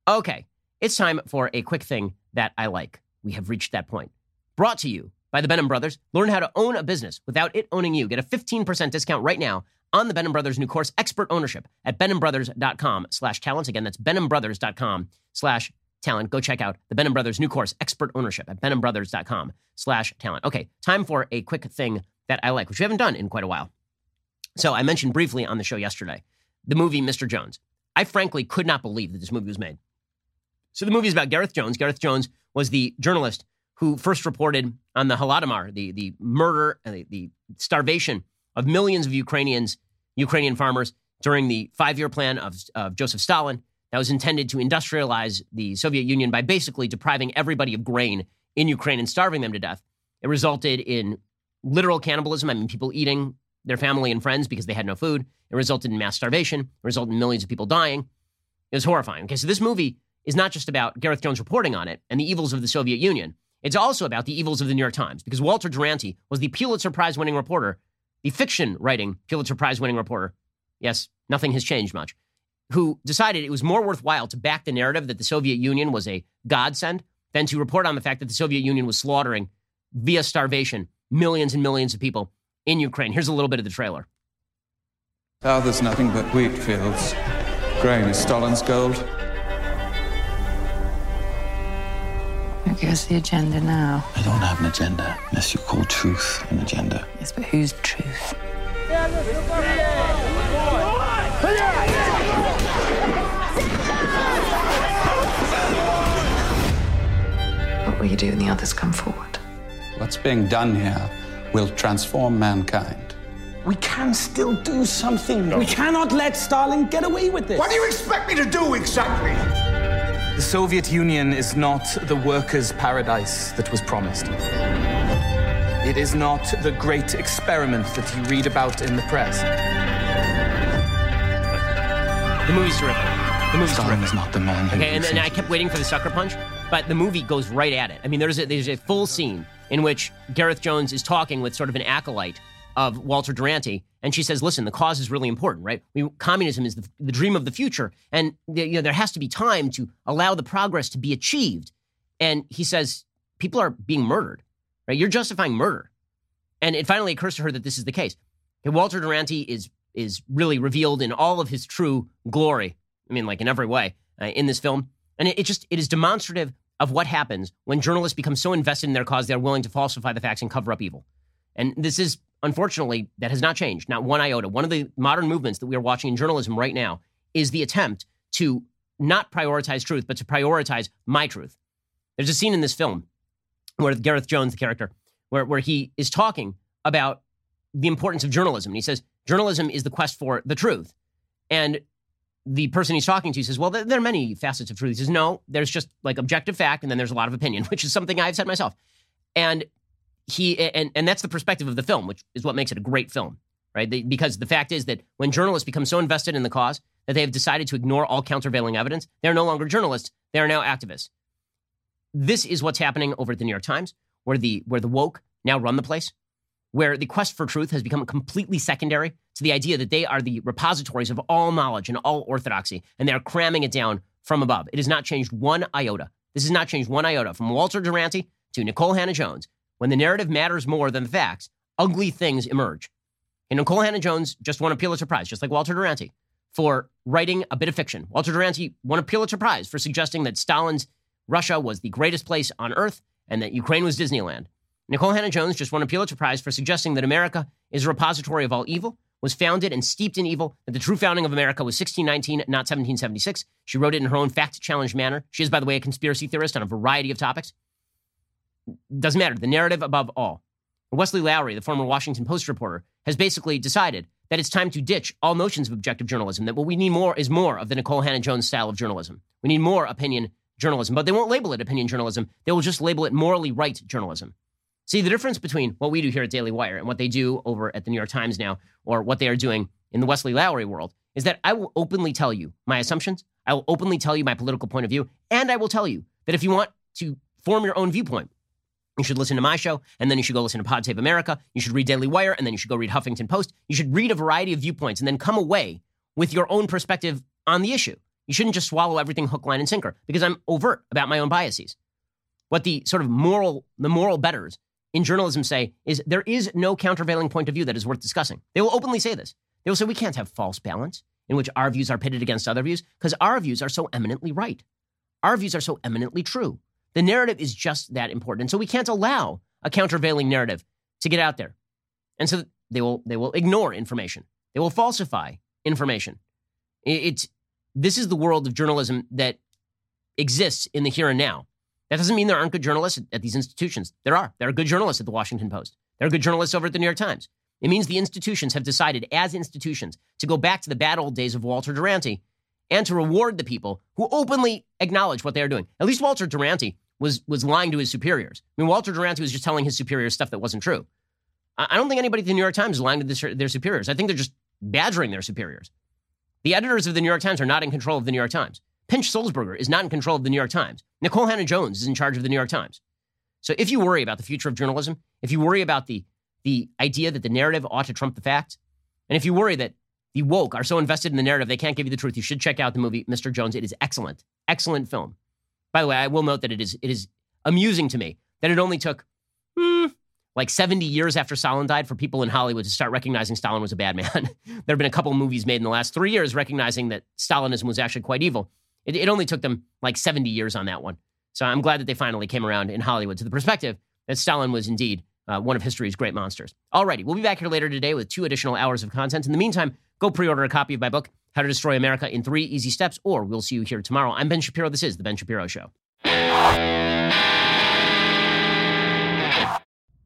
Okay, it's time for a quick thing that I like. We have reached that point. Brought to you by the Benham Brothers. Learn how to own a business without it owning you. Get a 15% discount right now on the Benham Brothers new course, Expert Ownership, at benhambrothers.com slash talents. Again, that's benhambrothers.com slash talent, go check out the Benham Brothers new course, Expert Ownership, at benhambrothers.com slash talent. Okay, time for a quick thing that I like, which we haven't done in quite a while. So I mentioned briefly on the show yesterday the movie Mr. Jones. I frankly could not believe that this movie was made. So the movie is about Gareth Jones. Gareth Jones was the journalist who first reported on the Holodomor, the, the murder and the, the starvation of millions of Ukrainians, Ukrainian farmers during the five year plan of, of Joseph Stalin that was intended to industrialize the Soviet Union by basically depriving everybody of grain in Ukraine and starving them to death. It resulted in literal cannibalism. I mean, people eating their family and friends because they had no food. It resulted in mass starvation. It resulted in millions of people dying. It was horrifying. Okay, so this movie is not just about Gareth Jones reporting on it and the evils of the Soviet Union. It's also about the evils of the New York Times because Walter Duranty was the Pulitzer Prize winning reporter, the fiction writing Pulitzer Prize winning reporter. Yes, nothing has changed much. Who decided it was more worthwhile to back the narrative that the Soviet Union was a godsend than to report on the fact that the Soviet Union was slaughtering via starvation millions and millions of people in Ukraine. Here's a little bit of the trailer. Now there's nothing but wheat fields. Grain is Stalin's gold. Who gives the agenda now? I don't have an agenda unless you call truth an agenda. Yes, but whose truth? What will you do when the others come forward? What's being done here will transform mankind. We can still do something. We cannot let Stalin get away with this. What do you expect me to do exactly? The Soviet Union is not the workers' paradise that was promised. It is not the great experiment that you read about in the press. The movie's terrific. The movie's Stalin terrific. is not the man Okay, and, and I kept waiting for the sucker punch, but the movie goes right at it. I mean, there's a, there's a full scene in which Gareth Jones is talking with sort of an acolyte of Walter Duranty, and she says, "Listen, the cause is really important, right? We, communism is the, the dream of the future, and the, you know there has to be time to allow the progress to be achieved." And he says, "People are being murdered, right? You're justifying murder." And it finally occurs to her that this is the case. Walter Duranty is is really revealed in all of his true glory. I mean, like in every way uh, in this film, and it, it just it is demonstrative of what happens when journalists become so invested in their cause they're willing to falsify the facts and cover up evil. And this is unfortunately that has not changed, not one iota. One of the modern movements that we are watching in journalism right now is the attempt to not prioritize truth, but to prioritize my truth. There's a scene in this film where Gareth Jones, the character, where, where he is talking about the importance of journalism. And he says, journalism is the quest for the truth. And the person he's talking to says, well, there, are many facets of truth. He says, no, there's just like objective fact, and then there's a lot of opinion, which is something I've said myself. And he and, and that's the perspective of the film, which is what makes it a great film, right? Because the fact is that when journalists become so invested in the cause that they have decided to ignore all countervailing evidence, they're no longer journalists; they are now activists. This is what's happening over at the New York Times, where the where the woke now run the place, where the quest for truth has become completely secondary to the idea that they are the repositories of all knowledge and all orthodoxy, and they are cramming it down from above. It has not changed one iota. This has not changed one iota from Walter Duranty to Nikole Hannah Jones. When the narrative matters more than the facts, ugly things emerge. And Nikole Hannah Jones just won a Pulitzer Prize, just like Walter Duranty, for writing a bit of fiction. Walter Duranty won a Pulitzer Prize for suggesting that Stalin's Russia was the greatest place on earth and that Ukraine was Disneyland. Nikole Hannah Jones just won a Pulitzer Prize for suggesting that America is a repository of all evil, was founded and steeped in evil, that the true founding of America was 1619, not 1776. She wrote it in her own fact challenged manner. She is, by the way, a conspiracy theorist on a variety of topics. Doesn't matter. The narrative above all. Wesley Lowery, the former Washington Post reporter, has basically decided that it's time to ditch all notions of objective journalism, that what we need more is more of the Nikole Hannah Jones style of journalism. We need more opinion journalism, but they won't label it opinion journalism. They will just label it morally right journalism. See, the difference between what we do here at Daily Wire and what they do over at the New York Times now, or what they are doing in the Wesley Lowery world, is that I will openly tell you my assumptions. I will openly tell you my political point of view. And I will tell you that if you want to form your own viewpoint, you should listen to my show, and then you should go listen to Pod Save America. You should read Daily Wire, and then you should go read Huffington Post. You should read a variety of viewpoints and then come away with your own perspective on the issue. You shouldn't just swallow everything hook, line, and sinker because I'm overt about my own biases. What the sort of moral, the moral betters in journalism say is there is no countervailing point of view that is worth discussing. They will openly say this. They will say we can't have false balance in which our views are pitted against other views because our views are so eminently right. Our views are so eminently true. The narrative is just that important. And so we can't allow a countervailing narrative to get out there. And so they will they will ignore information. They will falsify information. It's this is the world of journalism that exists in the here and now. That doesn't mean there aren't good journalists at, these institutions. There are. There are good journalists at the Washington Post. There are good journalists over at the New York Times. It means the institutions have decided, as institutions, to go back to the bad old days of Walter Duranty and to reward the people who openly acknowledge what they are doing. At least Walter Duranty was, was lying to his superiors. I mean, Walter Duranty was just telling his superiors stuff that wasn't true. I don't think anybody at the New York Times is lying to their superiors. I think they're just badgering their superiors. The editors of the New York Times are not in control of the New York Times. Pinch Sulzberger is not in control of the New York Times. Nikole Hannah-Jones is in charge of the New York Times. So if you worry about the future of journalism, if you worry about the, the idea that the narrative ought to trump the facts, and if you worry that the woke are so invested in the narrative they can't give you the truth, you should check out the movie Mr. Jones. It is excellent, excellent film. By the way, I will note that it is it is amusing to me that it only took hmm, like 70 years after Stalin died for people in Hollywood to start recognizing Stalin was a bad man. there have been a couple movies made in the last three years recognizing that Stalinism was actually quite evil. It, it only took them like 70 years on that one. So I'm glad that they finally came around in Hollywood to the perspective that Stalin was indeed uh, one of history's great monsters. Alrighty, we'll be back here later today with two additional hours of content. In the meantime, go pre-order a copy of my book, How to Destroy America in Three Easy Steps, or we'll see you here tomorrow. I'm Ben Shapiro. This is The Ben Shapiro Show.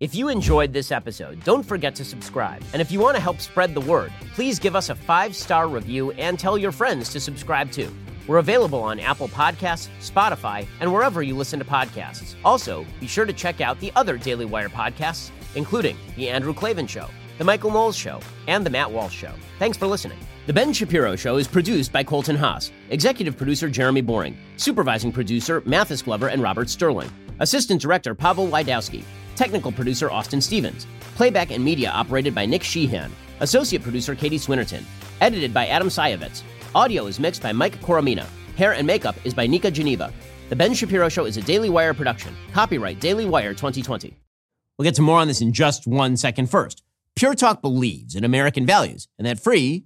If you enjoyed this episode, don't forget to subscribe. And if you want to help spread the word, please give us a five star review and tell your friends to subscribe too. We're available on Apple Podcasts, Spotify, and wherever you listen to podcasts. Also, be sure to check out the other Daily Wire podcasts, including The Andrew Klavan Show, The Michael Knowles Show, and The Matt Walsh Show. Thanks for listening. The Ben Shapiro Show is produced by Colton Haas, executive producer Jeremy Boring, supervising producer Mathis Glover and Robert Sterling, assistant director Pavel Wydowski, technical producer Austin Stevens, playback and media operated by Nick Sheehan, associate producer Katie Swinnerton, edited by Adam Sayevitz, Audio is mixed by Mike Coromina. Hair and makeup is by Nika Geneva. The Ben Shapiro Show is a Daily Wire production. Copyright Daily Wire 2020. We'll get to more on this in just one second first. Pure Talk believes in American values, and that free